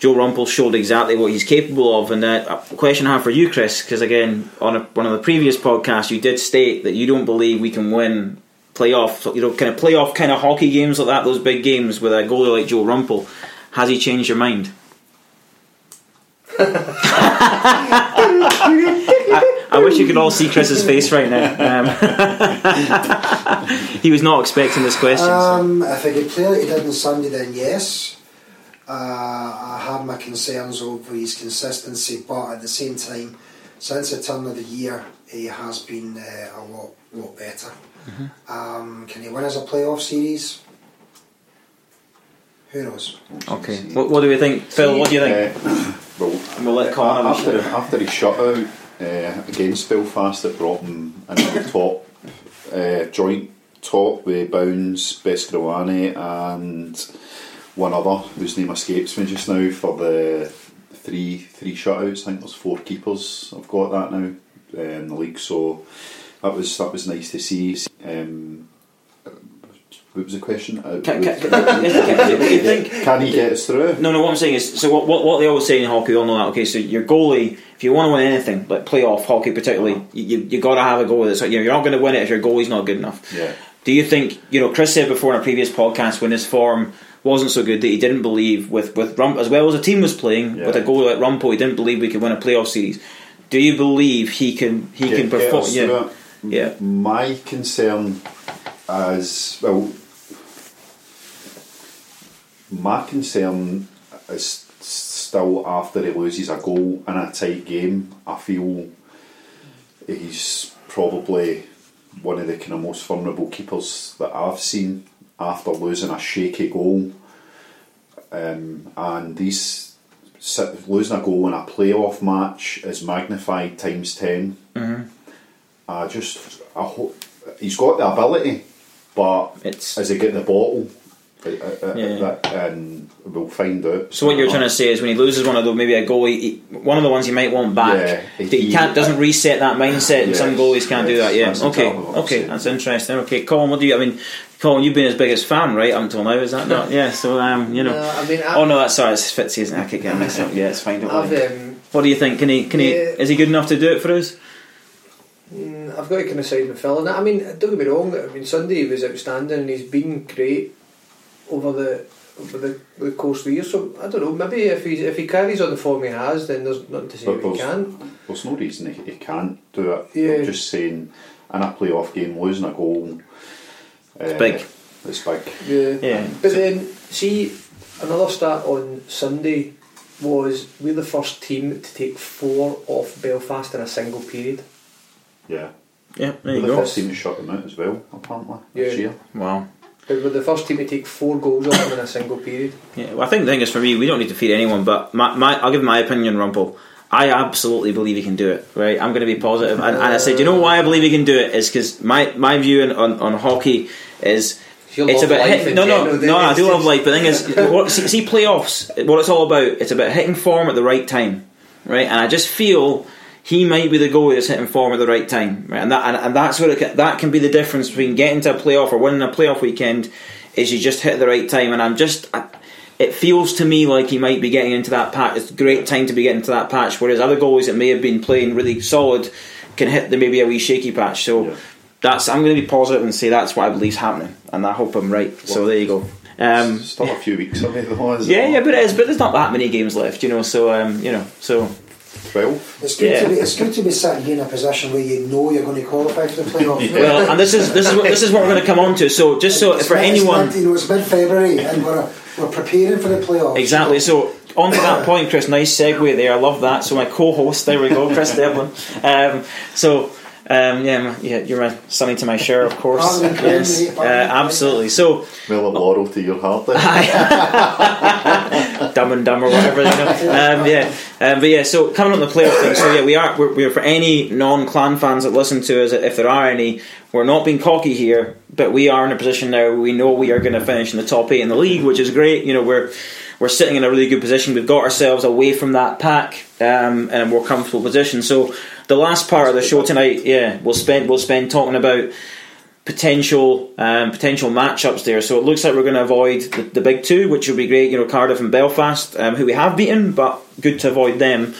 Joe Rumpel showed exactly what he's capable of. And uh, a question I have for you, Chris, because again on a, one of the previous podcasts you did state that you don't believe we can win playoff, you know, kind of playoff kind of hockey games like that, those big games with a goalie like Joe Rumpel. Has he changed your mind? I, I, wish you could all see Chris's face right now. Um, he was not expecting this question. Um, if I could play like he did on Sunday, then yes. Uh, I have my concerns over his consistency, but at the same time, since the turn of the year, he has been uh, a lot, lot better. Um, can he win as a playoff series? Who knows? Okay. What, what do we think, Phil? What do you think? Uh, well, We'll let Colin have a after, shout. after his shutout uh, against Belfast, it brought him into the top uh, joint top with Bowns, Besgrawani, and one other whose name escapes me just now for the three three shutouts. I think there's four keepers. I've got that now uh, in the league, so that was that was nice to see. Um, what was the question? Uh, Can, can, can, can, you he get us through? No, no. What I'm saying is, so what, what, what they always say in hockey, we all know that. Okay, so your goalie, if you want to win anything, like playoff hockey particularly, you you got to have a goalie. That's like, you know, you're not going to win it if your goalie's not good enough. Yeah. Do you think you know? Chris said before in a previous podcast when his form wasn't so good that he didn't believe with with Rump as well as the team was playing Yeah. with a goal like Rumpo, he didn't believe we could win a playoff series. Do you believe he can he Get- can perform? Yeah, yeah. My concern as well, my concern is still after he loses a goal in a tight game. I feel he's probably one of the kind of most vulnerable keepers that I've seen after losing a shaky goal. Um, and these losing a goal in a playoff match is magnified times 10 I just I hope he's got the ability, but It's- has he got the bottle? Uh, uh, Yeah. that- and we'll find out. So what you're trying to say is when he loses one of those, maybe a goalie, he, one of the ones he might want back, Yeah, he he- can't doesn't reset that mindset, and Yes, some goalies can't do that. Yeah, okay, exactly what I'm okay, that's interesting. Okay, Colin, what do you? I mean, Colin, you've been his biggest fan, right, up until now, is that not? Yeah. So um, you know. No, I mean, I- oh no, that's sorry, it's Fitzy, isn't it? I keep getting mixed up. Yeah, it's fine. Don't worry. um, What do you think? Can he? Can he? Yeah. Is he good enough to do it for us? mm, I've got to kind of side with Phil on that. I mean, don't get me wrong. I mean, Sunday he was outstanding and he's been great over the over the, the course of the year. So I don't know. Maybe if he if he carries on the form he has, then there's nothing to say But that he there's- can't. There's no reason he, he can't do it. Yeah. I'm just saying, in a playoff game, losing a goal. It's big. It's big. Yeah. Yeah. But then, see, another stat on Sunday was we're the first team to take four off Belfast in a single period. Yeah. Yeah, there We're you the go. first team to shut them out as well, apparently, this Yeah. year. Wow. But we're the first team to take four goals off them in a single period. Yeah, well, I think the thing is for me, we don't need to feed anyone, but my, my I'll give my opinion, Rumpel. I absolutely believe he can do it. Right, I'm going to be positive, and, and I said, you know why I believe he can do it is because my my view on, on, on hockey is You it's about hit, no no no I do love life, but the thing is, what, see, see playoffs, what it's all about. It's about hitting form at the right time, right? And I just feel he might be the goalie that's hitting form at the right time, right? And that and, and that's what it can, that can be the difference between getting to a playoff or winning a playoff weekend is you just hit the right time. And I'm just. I, it feels to me like he might be getting into that patch. It's a great time to be getting to that patch. Whereas other goalies that may have been playing really solid can hit the maybe a wee shaky patch. So Yeah. that's I'm going to be positive and say that's what I believe is happening, and I hope I'm right. so there you go. Um, Still a few weeks away, though, is yeah, not? yeah, but it is. But there's not that many games left, you know. So um, you know, so 12. It's good, Yeah. to be, it's good to be sitting here in a position where you know you're going to qualify for the playoffs. well, and this is this is what this is what we're going to come on to. So just so It's for mid- it's anyone. mid- you know, it's mid February and we're, we're preparing for the playoffs. Exactly. So on to that point, Chris. Nice segue there. I love that. So my co-host, there we go, Chris Devlin. Um, so. Um, yeah, yeah, you're my sonny to my share, of course. Yes, uh, me, pardon me. absolutely. So, Well, a laurel to your heart then. Dumb and Dumb or whatever. You know? um, yeah, um, but yeah. So coming on the playoff thing. So yeah, we are. We're, we're for any non-clan fans that listen to us, if there are any, we're not being cocky here, but we are in a position now. We know we are going to finish in the top eight in the league, which is great. You know, we're we're sitting in a really good position. We've got ourselves away from that pack um, in a more comfortable position. So the last part of the show tonight, yeah, we'll spend we'll spend talking about potential um, potential matchups there. So it looks like we're going to avoid the, the big two, which will be great. You know, Cardiff and Belfast, um, who we have beaten, but good to avoid them.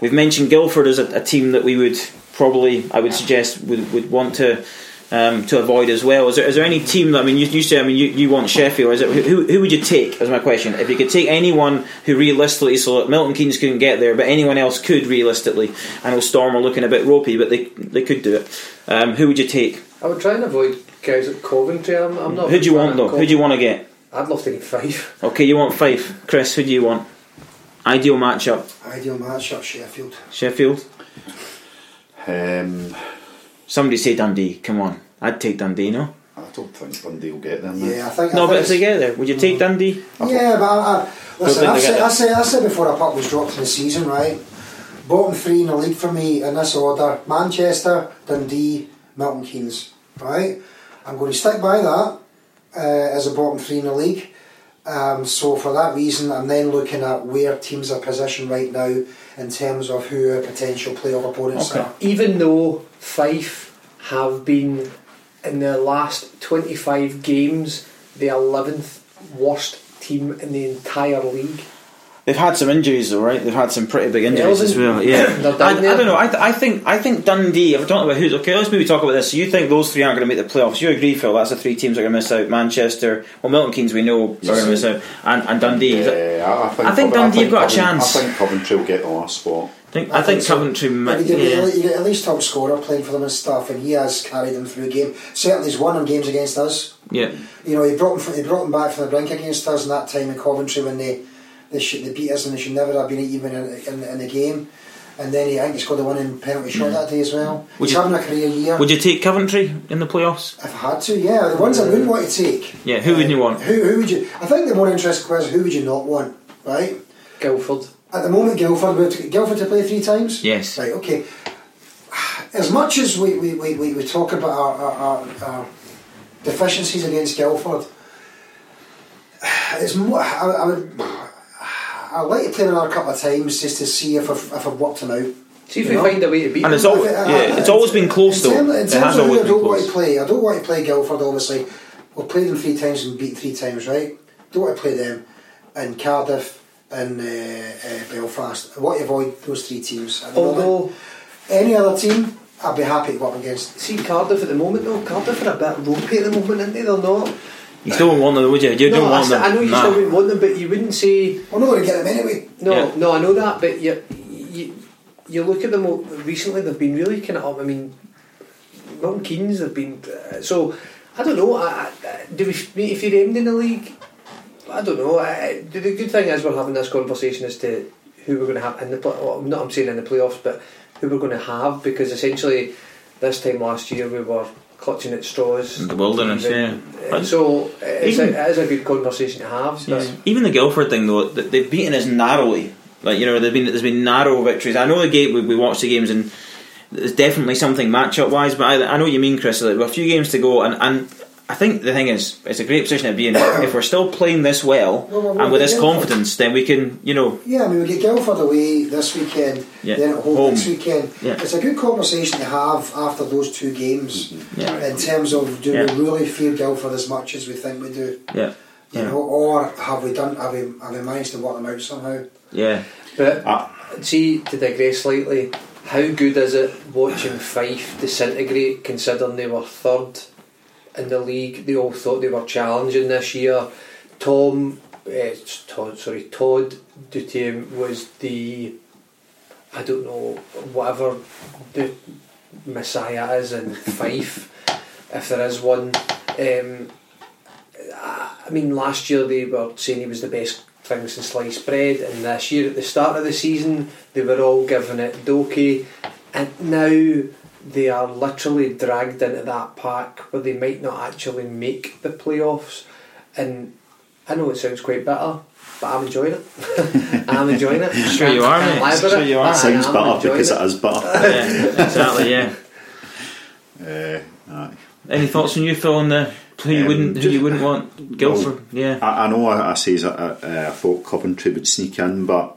We've mentioned Guildford as a, a team that we would probably, I would suggest, would, would want to. Um, to avoid as well. Is there, is there any team that I mean? You, you say I mean you, you want Sheffield. Is it who, who would you take? Is my question. If you could take anyone who realistically, so that Milton Keynes couldn't get there, but anyone else could realistically. I know Storm are looking a bit ropey, but they they could do it. Um, who would you take? I would try and avoid guys at Coventry. I'm, I'm not. Who do you want of though? Who do you want to get? I'd love to get Fife. Okay, you want Fife. Chris, who do you want? Ideal matchup. Ideal matchup, Sheffield. Sheffield. Um, Somebody say Dundee. Come on, I'd take Dundee. No, I don't think Dundee will get them. Yeah, I think. no, I but think if they get there, would you take Dundee? Yeah, but I, I, listen, I they said, I, it. said, I said before a puck was dropped in the season, right? Bottom three in the league for me in this order Manchester, Dundee, Milton Keynes, right? I'm going to stick by that uh, as a bottom three in the league. Um, so for that reason, I'm then looking at where teams are positioned right now in terms of who our potential playoff opponents Okay. are. Even though Fife have been in their last 25 games the 11th worst team in the entire league. They've had some injuries, though, right? They've had some pretty big injuries Yeah, as well. Yeah, I, I don't know. I, th- I think I think Dundee. If we're talking about who's okay, let's maybe talk about this. So you think those three aren't going to make the playoffs? You agree, Phil? That's the three teams that are going to miss out. Manchester, well, Milton Keynes, we know are going to miss out, and, and Dundee. Yeah, I, I think, I think Covent- Dundee have got a chance. I think Coventry will get the last spot. I think I, think so. Coventry. But might- you get, yeah. you at least top scorer playing for them and stuff, and he has carried them through a game. Certainly, he's won them games against us. yeah, You know, he brought them, he brought them back from the brink against us in that time in Coventry when they they, should, they beat us and they should never have been even in, in, in the game. And then he, I think he scored the winning penalty shot mm. that day as well. Would He's you- having a career year. Would you take Coventry in the playoffs? if I had to, yeah. The ones I wouldn't want to take. Yeah, who would you want? Uh, who, who would you? I think the more interesting question is who would you not want, right? Guildford. At the moment, Guildford, would to, Guildford to play three times? Yes. Right, okay. As much as we, we, we, we, we talk about our, our, our, our deficiencies against Guildford, it's more, I, I would, I'd like to play them another couple of times just to see if I've, if I've worked them out. See if You we know? find a way to beat And them. it's always yeah, it's always been close in though. term- in It terms has of who I don't want to play. I don't want to play Guildford. Obviously, we'll play them three times and beat three times, right? Don't want to play them in Cardiff and uh, uh, Belfast. I want to avoid those three teams. At moment. Although, any other team, I'd be happy to go up against. see Cardiff at the moment though, Cardiff are a bit ropey at the moment, aren't they? They're not. You still won't want them, would you? You no, don't I, want s- them. I know you Nah. still wouldn't want them, but you wouldn't say I'm not going to get them anyway. no. Yeah. No, I know that, but you, you you look at them recently. They've been really kind of up. I mean, Milton Keynes have been uh, so. I don't know. I, I, do we if you're aimed in the league? I don't know. I, I- the the good thing is we're having this conversation as to who we're going to have in the play. Well, not I'm saying in the playoffs, but who we're going to have because essentially this time last year we were clutching at straws. In the wilderness, Even- yeah. uh, So uh, it's Even- a, it is a good conversation to have. But Yeah. Even the Guildford thing though, th- they've beaten us narrowly. Like you know, there's been there's been narrow victories. I know the game we, we watched the games and there's definitely something matchup wise, but I, I know what you mean, Chris. Like, a few games to go, and, and I think the thing is, it's a great position to be in. if we're still playing this well Well, well, and with this yeah. confidence, then we can, you know, Yeah, I mean, we get Guildford away this weekend, Yeah. then at home, Home. next weekend. Yeah. It's a good conversation to have after those two games yeah, in terms of do Yeah. we really fear Guildford as much as we think we do? yeah, You Yeah. know, or have we done? Have we have we managed to work them out somehow? yeah. But Ah. see, to digress slightly, how good is it watching Fife disintegrate considering they were third in the league? They all thought they were challenging this year. Tom, eh, Todd, sorry, Todd Dutiaume was the, I don't know, whatever the messiah is in Fife, if there is one. Um, I mean, last year they were saying he was the best thing since sliced bread, and this year at the start of the season they were all giving it Doki, and now they are literally dragged into that pack where they might not actually make the playoffs. And I know it sounds quite bitter, but I'm enjoying it. I'm enjoying it. Sure you are, I can't mate. Sure it, you are. but I Sounds am better because it. it is better. yeah, exactly. Yeah. uh, aye. Any thoughts on you, Phil? On the who you Um, wouldn't who just- you wouldn't want? Guildford. Yeah. I, I know I, I says I, I, I thought Coventry would sneak in, but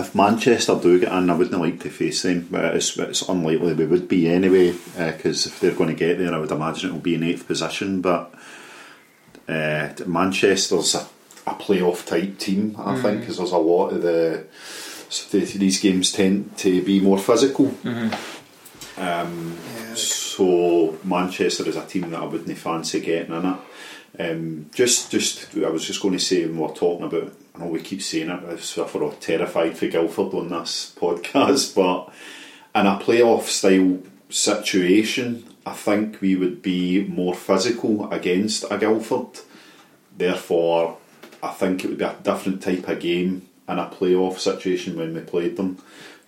if Manchester do get in, I wouldn't like to face them. But it's, it's unlikely we would be anyway, because if they're going to get there, I would imagine it will be in eighth position. But uh, Manchester's a, a playoff type team, I Mm. think, because there's a lot of the so the- these games tend to be more physical. Mm-hmm. Um, Yeah. so Manchester is a team that I wouldn't fancy getting in it. Um, just, just, I was just going to say when we're talking about. I know we keep saying it. We're all terrified for Guildford on this podcast, but in a playoff style situation, I think we would be more physical against a Guildford therefore, I think it would be a different type of game in a playoff situation when we played them.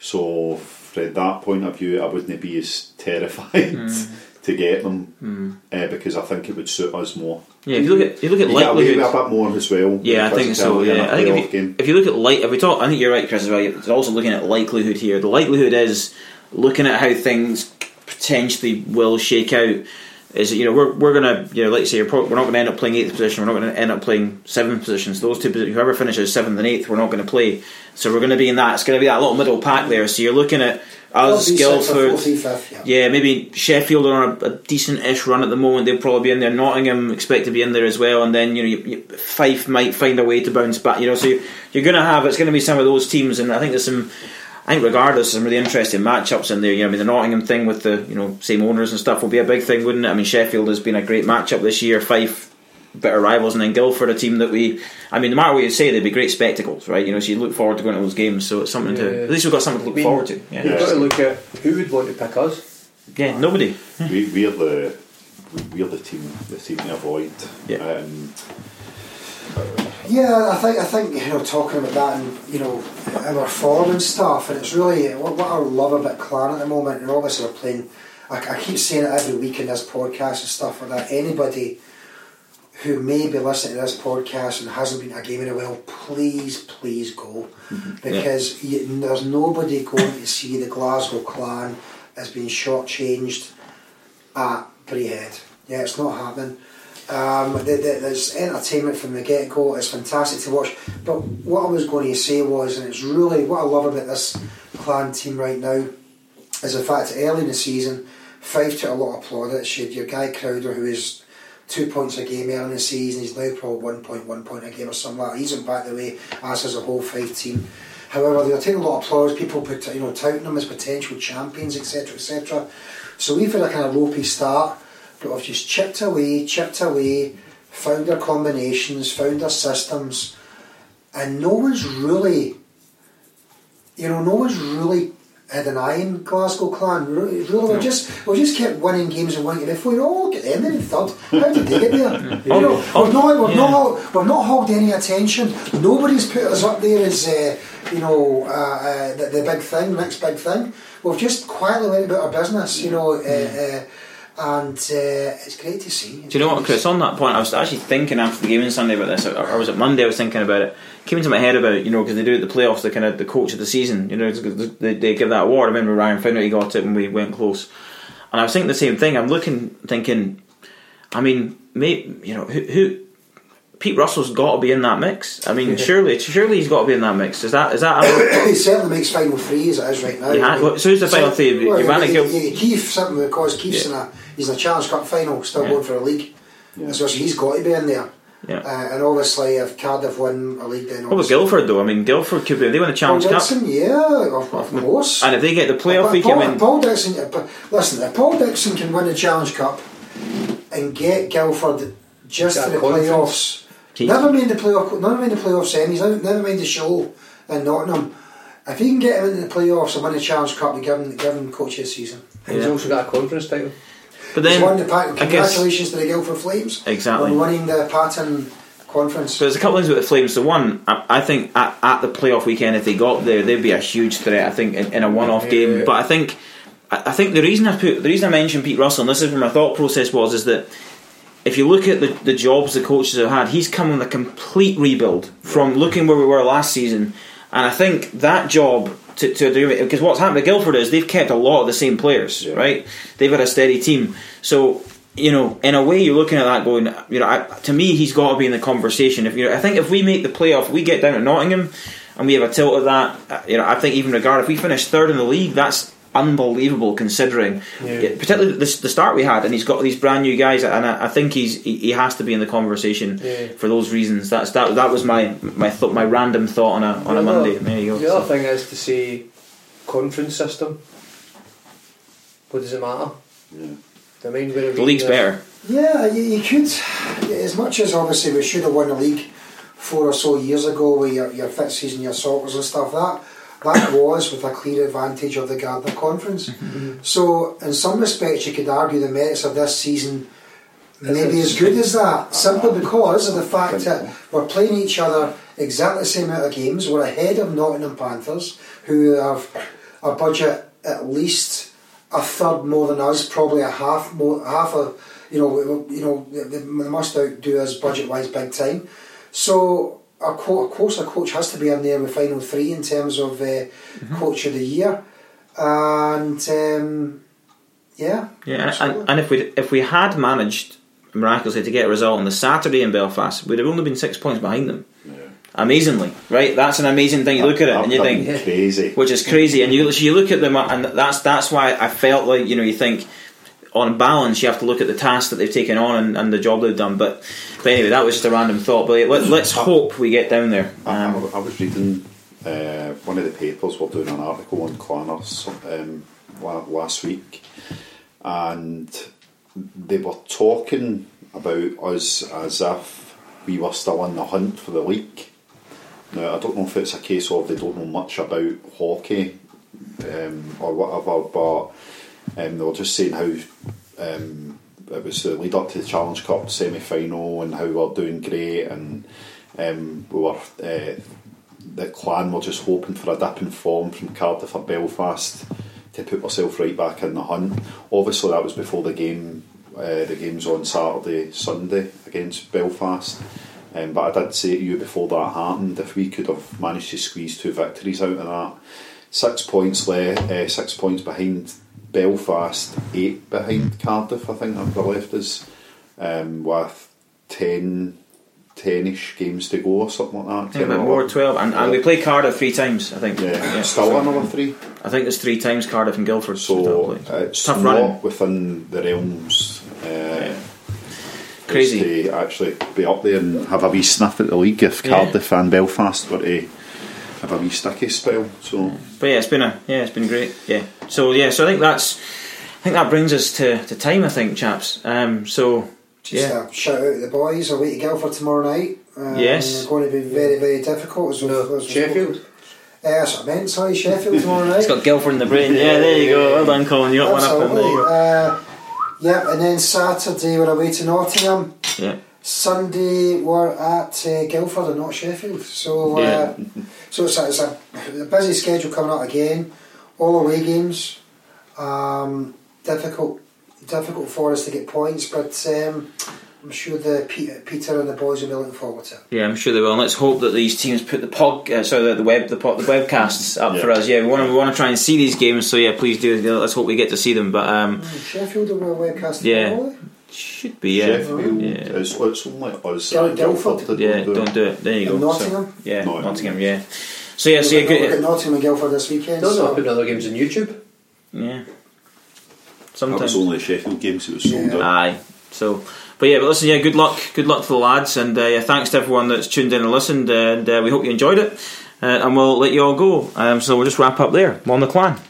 So, from that point of view, I wouldn't be as terrified hmm. To get them uh, because I think it would suit us more. Yeah, if you look at you look at You get a bit more as well. Yeah, I think so. physicality in a Yeah, I think if you, if you look at light, if we talk, I think you're right, Chris. As well, it's also looking at likelihood here. The likelihood is looking at how things potentially will shake out. Is that, you know we're, we're gonna you know like you say you're pro- we're not going to end up playing eighth position. We're not going to end up playing seventh positions. Those two whoever finishes seventh and eighth, we're not going to play. So we're going to be in that. It's going to be that little middle pack there. So you're looking at us, Fourth, sixth, or Guildford, yeah. yeah, maybe Sheffield are on a, a decent-ish run at the moment. They'll probably be in there. Nottingham expect to be in there as well, and then you know you, you, Fife might find a way to bounce back. You know, so you, you're going to have it's going to be some of those teams, and I think there's some. I think regardless, some really interesting matchups in there. You know, I mean, the Nottingham thing with the you know same owners and stuff will be a big thing, wouldn't it? I mean, Sheffield has been a great matchup this year. Fife, better rivals, and then Guildford, a team that we. I mean, no matter what you say, they'd be great spectacles, right? You know, so you look forward to going to those games. So it's something to Yeah. at least we've got something to look I mean, forward to. Yeah, You've got to look at who would want to pick us. yeah nobody. we, we're the we're the team the team to avoid. Yeah. Um, Yeah, I think I think you know talking about that and you know our form and stuff, and it's really what, what I love about Clan at the moment. And obviously we're playing. I, I keep saying it every week in this podcast and stuff like that. Anybody who may be listening to this podcast and hasn't been to a game in a while, please, please go because you, there's nobody going to see the Glasgow Clan as being shortchanged at Braehead. Yeah, it's not happening. Um, the, the, there's entertainment from the get go. It's fantastic to watch. But what I was going to say was, and it's really what I love about this clan team right now, is the fact that early in the season, Fife took a lot of plaudits. You had your guy Crowder, who is two points a game early in the season. He's now probably one point, one point a game or something like that. He's in back the way, as is the whole Fife team. However, they're taking a lot of applause. People put you know touting them as potential champions, etc., etc. So we've had a kind of ropey start, but we've just chipped away, chipped away, found our combinations, found our systems, and no one's really, you know, no one's really had an eye in Glasgow Clan. Really, really we just we just kept winning games and winning. If we look at them, in third. How did they get there? you know, we've not we've Yeah. not we've not hogged any attention. Nobody's put us up there as uh, you know uh, uh, the, the big thing, next big thing. We've just quietly went about our business, you know, uh, uh, and uh, it's great to see. Do you know what, Chris? On that point, I was actually thinking after the game on Sunday about this, or, or was it Monday? I was thinking about it. Came into my head about you know because they do it at the playoffs, the kind of the coach of the season. You know, they, they give that award. I remember Ryan Finnerty got it when we went close, and I was thinking the same thing. I'm looking, thinking, I mean, may, you know, who, who Pete Russell's got to be in that mix. I mean, surely, surely he's got to be in that mix. Is that is that? he certainly makes final three as it is right now. Yeah, well, so who's the final three? Well, You've had a you- Gil- you- Keith something because Keith's in a he's in a Challenge Cup final, still Yeah. going for a league. So he's got to be in there. Yeah. Uh, and obviously, if Cardiff win a league, then What was Guildford though? I mean, Guildford could be. They win a Challenge Paul Cup, Dixon, yeah, of, of course. and if they get the playoff, But we Paul, can win. Paul Dixon, uh, listen, if Paul Dixon can win the Challenge Cup and get Guildford just That to the confidence. playoffs, Keith. never mind the playoff, never mind the playoff semis, never, never mind the show in Nottingham. If he can get him into the playoffs and win the Challenge Cup, we give him, give him coach of the season. And he's also got a conference title. But then, won the pack. I guess. Congratulations to the Guildford Flames Exactly. on winning the Patton Conference. So there's a couple things with the Flames. So one, I, I think at, at the playoff weekend, if they got there, they'd be a huge threat. I think in, in a one-off Yeah. game. But I think, I, I think the reason I put the reason I mentioned Pete Russell, and this is where my thought process was, is that if you look at the, the jobs the coaches have had, he's come on a complete rebuild from looking where we were last season. And I think that job to, to do it because what's happened to Guildford is they've kept a lot of the same players, Yeah. right? They've had a steady team. So you know, in a way, you're looking at that going, you know, I, to me, he's got to be in the conversation. If you know, I think if we make the playoff, we get down to Nottingham, and we have a tilt of that. uh, You know, I think even regard if we finish third in the league, that's unbelievable considering, Yeah. yeah, particularly the, the start we had, and he's got these brand new guys, and I, I think he's he, he has to be in the conversation Yeah. for those reasons. That's that that was my my thought, my random thought on a on a The other- Monday. There you go. The other thing is to see conference system. What does it matter? Yeah. I mean, the league's better. Yeah, you, you could. As much as obviously we should have won the league four or so years ago with your, your fifth season, your Salters and stuff, that that was with a clear advantage of the Gardiner Conference. Mm-hmm. So, in some respects, you could argue the merits of this season maybe as good as that, simply uh-huh. because of the fact that we're playing each other exactly the same amount of games. We're ahead of Nottingham Panthers, who have a budget at least a third more than us, probably a half more, half of you know, you know, they must outdo us budget wise big time. So. Of course, a coach has to be in there with final three in terms of uh, mm-hmm. coach of the year, and um, yeah, yeah, and, and if we if we had managed miraculously to get a result on the Saturday in Belfast, we'd have only been six points behind them. Yeah. Amazingly, right? That's an amazing thing. You look at it and you think crazy, which is crazy. And you you look at them, and that's that's why I felt like you know you think on balance you have to look at the task that they've taken on and, and the job they've done. But, but anyway, that was just a random thought. But let, us hope we get down there. Um, I, I, was reading uh, one of the papers. We're doing an article on Clanners um, last week, and they were talking about us as if we were still on the hunt for the league. Now, I don't know if it's a case of they don't know much about hockey um, or whatever, but um, they were just saying how um, it was the lead up to the Challenge Cup semi final and how we were doing great, and um, we were. Uh, the clan were just hoping for a dip in form from Cardiff or Belfast to put ourselves right back in the hunt. Obviously, that was before the game uh, the games on Saturday, Sunday against Belfast. Um, but I did say to you before that happened, if we could have managed to squeeze two victories out of that, six points le- uh, six points behind Belfast, eight behind Cardiff, I think I've left us, um, with ten 10ish games to go or something like that. Yeah, more 12. And, and, we play Cardiff three times, I think. Yeah, yeah. still another three. I think there's three times Cardiff and Guildford. So it's Tough not running. within the realms. Uh, yeah. Crazy. To actually be up there and have a wee sniff at the league if Cardiff and Belfast were to have a wee sticky spell. So, but yeah, it's been a yeah, it's been great. Yeah. So yeah, so I think that's I think that brings us to, to time. I think, chaps. Um, so just yeah. a shout out to the boys. Away to Guildford tomorrow night. Um, yes. Going to be very, very difficult. As no, as Sheffield. Uh, that's what I meant, sorry, Sheffield tomorrow night. It's got Guildford in the brain. Yeah, there you go. Well done, Colin. You got Absolutely. one up in there. Uh, yeah, and then Saturday we're away to Nottingham. Yeah. Sunday we're at uh, Guildford and not Sheffield. So, uh, yeah. so it's a, it's a, busy schedule coming up again. All away games. Um, difficult difficult for us to get points, but um, I'm sure the Peter and the boys will be looking forward to it. Yeah, I'm sure they will. And let's hope that these teams put the pod, uh, sorry, the, the web, the, pod, the webcasts up yeah. for us. Yeah, we want to we want to try and see these games. So yeah, please do. Let's hope we get to see them. But um, Sheffield will webcast. Yeah. Should be, yeah. Sheffield, yeah. It's, it's only us. Guildford. Yeah, do don't do it. There you go. Nottingham. So, yeah, Nottingham. Nottingham. Yeah. So yeah, so yeah, good. Nottingham and Guildford this weekend. Don't so. know, putting other games on YouTube. Yeah. Sometimes. That was only a Sheffield game, so it was sold yeah. out. Aye. So, but yeah, but listen, yeah, good luck, good luck for the lads, and uh, yeah, thanks to everyone that's tuned in and listened, and uh, we hope you enjoyed it. Uh, and we'll let you all go. Um, so we'll just wrap up there. On the clan.